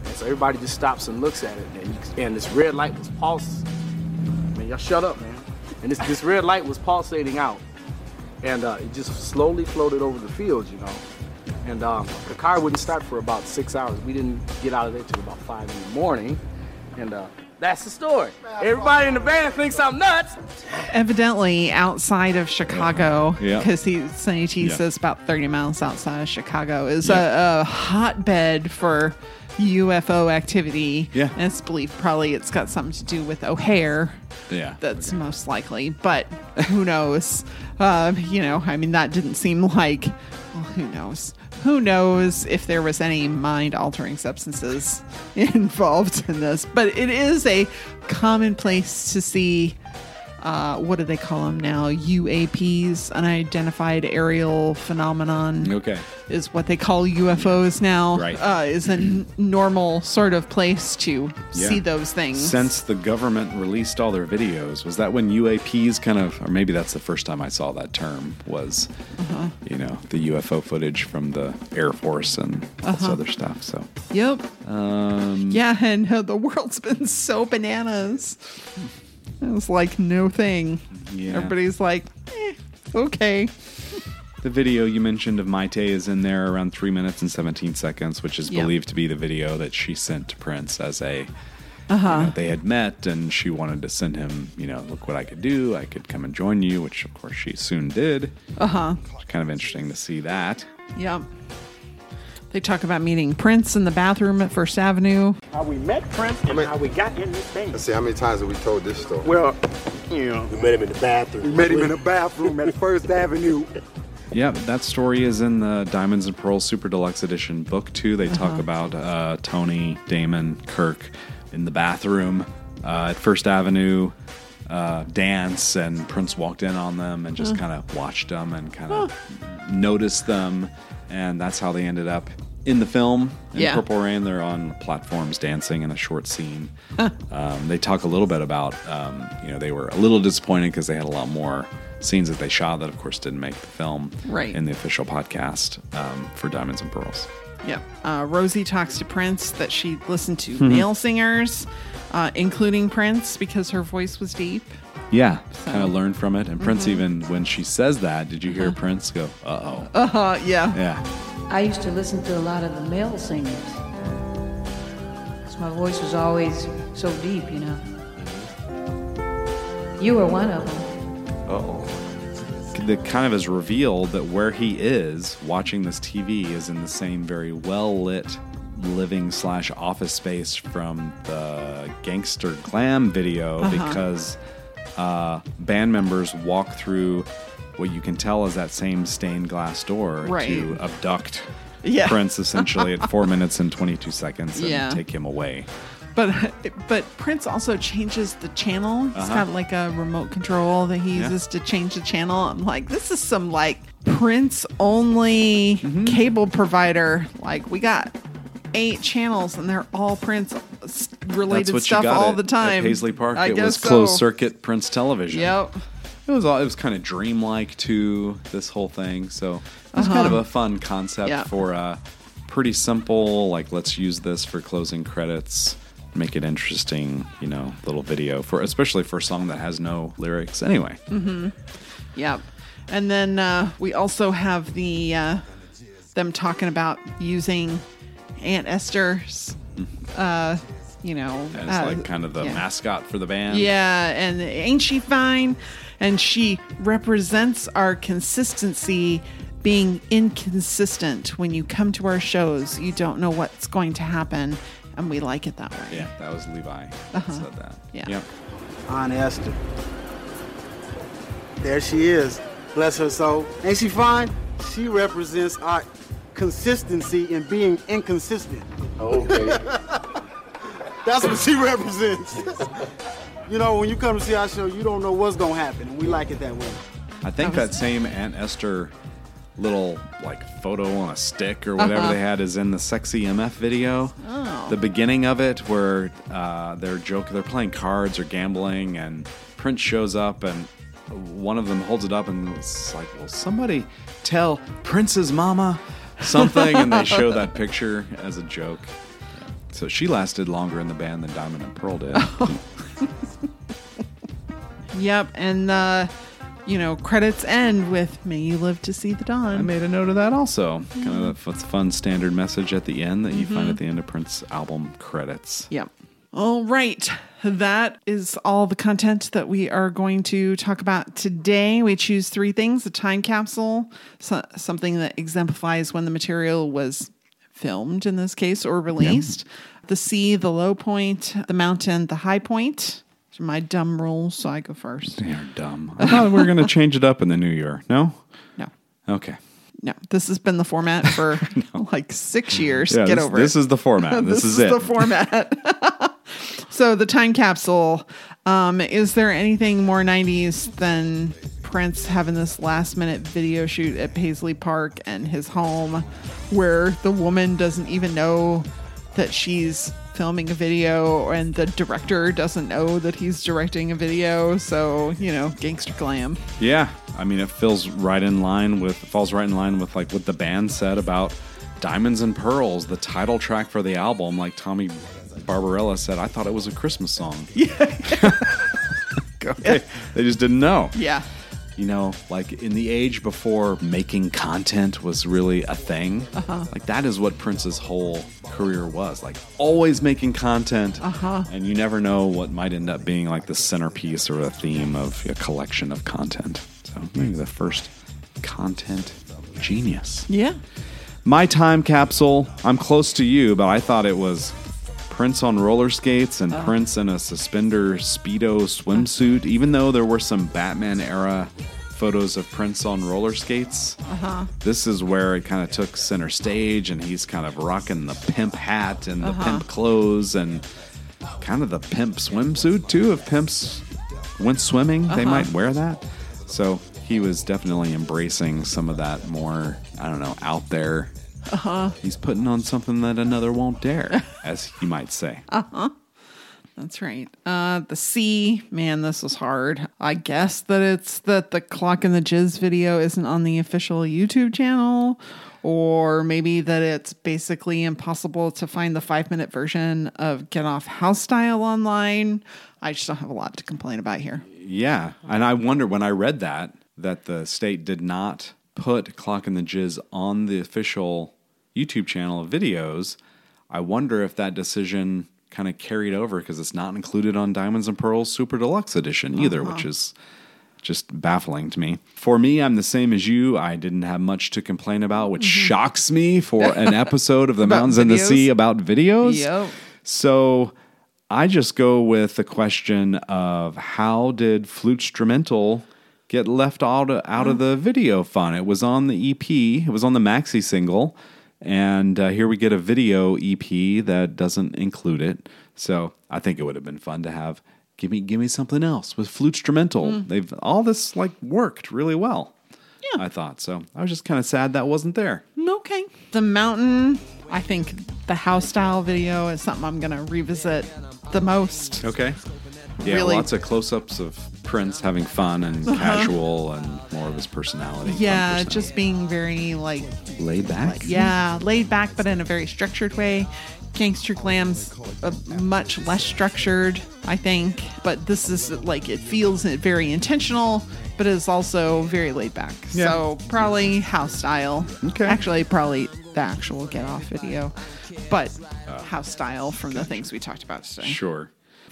and so everybody just stops and looks at it, and, and this red light was pulsing. Man, y'all shut up, man. And this this red light was pulsating out, and uh, it just slowly floated over the field, you know. And um, the car wouldn't start for about six hours. We didn't get out of there till about five in the morning. And uh, that's the story. Everybody in the band thinks I'm nuts. Evidently, outside of Chicago, Yeah. because he Sonny T Yeah. says about 30 miles outside of Chicago, is Yeah. a, a hotbed for UFO activity. Yeah. And it's believed probably it's got something to do with O'Hare. Yeah. That's most likely, but who knows? Um, you know, I mean, that didn't seem like, well, who knows? Who knows if there was any mind altering substances involved in this? But it is a commonplace to see. Uh, what do they call them now? UAPs, unidentified aerial phenomenon Okay. is what they call UFOs now. Right. Uh, is a n- normal sort of place to Yeah. see those things. Since the government released all their videos, was that when UAPs kind of, or maybe that's the first time I saw that term, was, Uh-huh. you know, the UFO footage from the Air Force and all this Uh-huh. other stuff. So, Yep. um, Yeah, and uh, the world's been so bananas. It was like no thing. Yeah. Everybody's like, eh, okay. The video you mentioned of Mayte is in there around three minutes and 17 seconds, which is Yep. believed to be the video that she sent to Prince as a. Uh-huh. they had met and she wanted to send him, you know, look what I could do. I could come and join you, which of course she soon did. Uh huh. Kind of interesting to see that. Yep. They talk about meeting Prince in the bathroom at First Avenue. How we met Prince and mean- how we got in this thing. Let's see how many times have we told this story. Well, you know, We met him in the bathroom. we met him in the bathroom at First Avenue. Yeah, that story is in the Diamonds and Pearls Super Deluxe Edition book two. They Uh-huh. talk about uh, Tony, Damon, Kirk in the bathroom uh, at First Avenue uh, dance, and Prince walked in on them and just kind of watched them and kind of noticed them, and that's how they ended up in the film. In Yeah. Purple Rain, they're on platforms dancing in a short scene. Um, they talk a little bit about, um, you know, they were a little disappointed because they had a lot more scenes that they shot that, of course, didn't make the film Right. in the official podcast um, for Diamonds and Pearls. Yep. Uh, Rosie talks to Prince that she listened to Hmm. male singers, uh, including Prince, because her voice was deep. Yeah, kind of learned from it. And Prince, Mm-hmm. even when she says that, did you Uh-huh. hear Prince go, uh oh? Uh huh. Yeah. Yeah. I used to listen to a lot of the male singers. 'Cause my voice was always so deep, you know. You were one of them. Oh. That kind of is revealed that where he is watching this TV is in the same very well lit living slash office space from the gangster glam video Uh-huh. because uh, band members walk through what you can tell is that same stained glass door Right. to abduct Yeah. Prince essentially at four minutes and 22 seconds and Yeah. take him away. But but Prince also changes the channel. He's Uh-huh. got like a remote control that he Yeah. uses to change the channel. I'm like, this is some like Prince only Mm-hmm. cable provider. Like we got eight channels and they're all Prince related stuff all at- the time. At Paisley Park, I it was closed circuit Prince television. Yep. It was all, it was kind of dreamlike to this whole thing. So it was kind of a fun concept Uh-huh. Yeah. for a pretty simple, like let's use this for closing credits, make it interesting, you know, little video for especially for a song that has no lyrics. Anyway, Mm-hmm. Yep. And then uh, we also have the uh, them talking about using Aunt Esther's, uh, you know, and it's uh, like kind of the yeah. mascot for the band. Yeah, and ain't she fine? And she represents our consistency being inconsistent. When you come to our shows, you don't know what's going to happen, and we like it that way. Yeah, that was Levi that Uh-huh. said that. Yeah. Yep. Aunt Esther. There she is. Bless her soul. Ain't she fine? She represents our consistency in being inconsistent. Okay. That's what she represents. you know, when you come to see our show, you don't know what's gonna happen, and we like it that way. I think that same Aunt Esther little like photo on a stick or whatever Uh-huh. they had is in the sexy MF video. Oh. The beginning of it where uh, they're joking, they're playing cards or gambling, and Prince shows up and one of them holds it up and it's like, "Will somebody tell Prince's mama something?" and they show that picture as a joke. So she lasted longer in the band than Diamond and Pearl did. Yep, and uh, you know, credits end with "May you live to see the dawn." I made a note of that also. Kind of a fun standard message at the end that you find at the end of Prince album credits. Yep. All right. That is all the content that we are going to talk about today. We choose three things a time capsule, so, something that exemplifies when the material was filmed in this case or released, the sea, the low point, the mountain, the high point. These are my dumb rules, so I go first. They are dumb. I thought we were going to change it up in the new year. No? No. Okay. No, this has been the format for like six years. Yeah, Get this, over this it. is the format. This, is, it. the format. So the time capsule. Um, is there anything more '90s than Prince having this last minute video shoot at Paisley Park and his home, where the woman doesn't even know that she's filming a video, and the director doesn't know that he's directing a video. So you know, gangster glam. yeah. I mean, it feels right in line with, falls right in line with like what the band said about Diamonds and Pearls, the title track for the album. Like Tommy Barbarella said, I thought it was a Christmas song. Yeah. okay. They just didn't know. Yeah. you know, like in the age before making content was really a thing, Uh-huh. like that is what Prince's whole career was like always making content. Uh-huh. And you never know what might end up being like the centerpiece or a theme of a collection of content. So maybe the first content genius. Yeah. My time capsule, I'm close to you, but I thought it was Prince on roller skates and ah. Prince in a suspender Speedo swimsuit, even though there were some Batman era photos of Prince on roller skates. Uh-huh. This is where it kind of took center stage, and he's kind of rocking the pimp hat and the pimp uh-huh. clothes and kind of the pimp swimsuit, too. If pimps went swimming, they uh-huh. might wear that. So he was definitely embracing some of that more, I don't know, out there. Uh-huh. He's putting on something that another won't dare, as you might say. Uh-huh. That's right. Uh, the C, man, this was hard. I guess that it's that the Clockin' the Jizz video isn't on the official YouTube channel, or maybe that it's basically impossible to find the five minute version of Gett Off House Style online. I just don't have a lot to complain about here. Yeah, and I wonder when I read that that the state did not put Clockin' the Jizz on the official YouTube channel of videos. I wonder if that decision kind of carried over because it's not included on Diamonds and Pearls Super Deluxe Edition either, which uh-huh. is just baffling to me. For me, I'm the same as you. I didn't have much to complain about, which mm-hmm. shocks me for an episode of The Mountains and the? Sea about videos. Yep. So I just go with the question of how did Flute Instrumental get left out of, out of the video fun? It was on the EP, it was on the maxi single, and uh, here we get a video EP that doesn't include it. So I think it would have been fun to have give me give me something else with Flute Instrumental. They've all this like worked really well. Yeah. I thought so. I was just kind of sad that wasn't there. Okay. The mountain, I think the house style video is something I'm going to revisit the most. Okay. Yeah, Really- lots of close-ups of Prince having fun and casual and more of his personality. fun Yeah, personality. just being very like laid back. Yeah, laid back, but in a very structured way. Gangster Glam's uh, much less structured, I think. But this is like, it feels very intentional, but it's also very laid back. Yeah. So probably house style. Okay. Actually, probably the actual Gett Off video, but house style from the things we talked about today. Sure.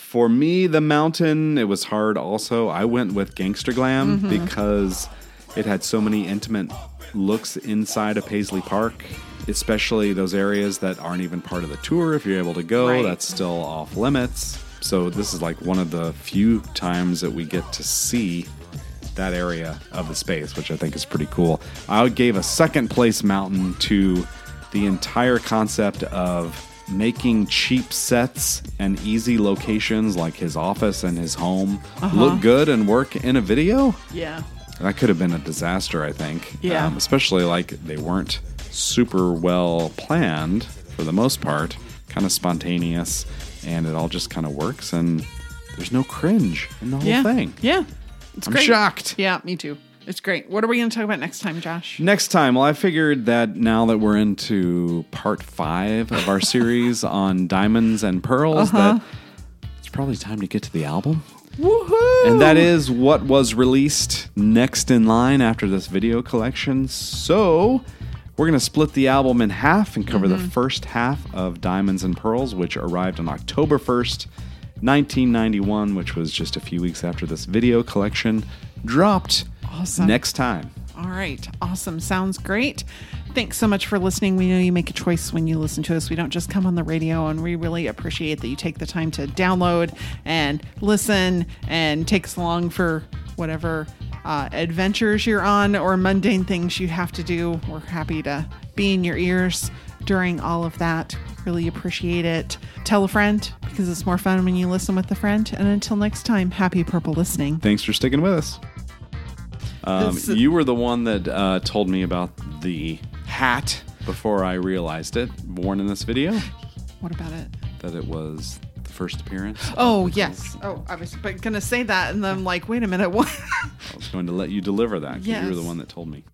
For me, the mountain, it was hard also. I went with Gangster Glam Mm-hmm. because it had so many intimate looks inside of Paisley Park, especially those areas that aren't even part of the tour. If you're able to go, Right. that's still off limits. So this is like one of the few times that we get to see that area of the space, which I think is pretty cool. I gave a second place mountain to the entire concept of making cheap sets and easy locations like his office and his home look good and work in a video. Yeah. That could have been a disaster, I think. Um, Yeah. especially like they weren't super well planned for the most part, kind of spontaneous, and it all just kind of works, and there's no cringe in the whole Yeah. thing. Yeah. It's I'm great. shocked. Yeah, me too. It's great. What are we going to talk about next time, Josh? Next time, well, I figured that now that we're into part five of our series on diamonds and pearls, Uh-huh. that it's probably time to get to the album. Woohoo! And that is what was released next in line after this video collection. So we're going to split the album in half and cover Mm-hmm. the first half of Diamonds and Pearls, which arrived on October 1st, 1991, which was just a few weeks after this video collection dropped. Awesome. Next time. All right. Awesome. Sounds great. Thanks so much for listening. We know you make a choice when you listen to us. We don't just come on the radio, and we really appreciate that you take the time to download and listen and take us along for whatever uh, adventures you're on or mundane things you have to do. We're happy to be in your ears during all of that. Really appreciate it. Tell a friend because it's more fun when you listen with a friend. And until next time, happy purple listening. Thanks for sticking with us. Um, you were the one that uh, told me about the hat before I realized it, worn in this video, What about it? that it was the first appearance. Oh yes. Oh, I was but gonna say that, and then I'm like, wait a minute, what? I was going to let you deliver that 'cause you were the one that told me.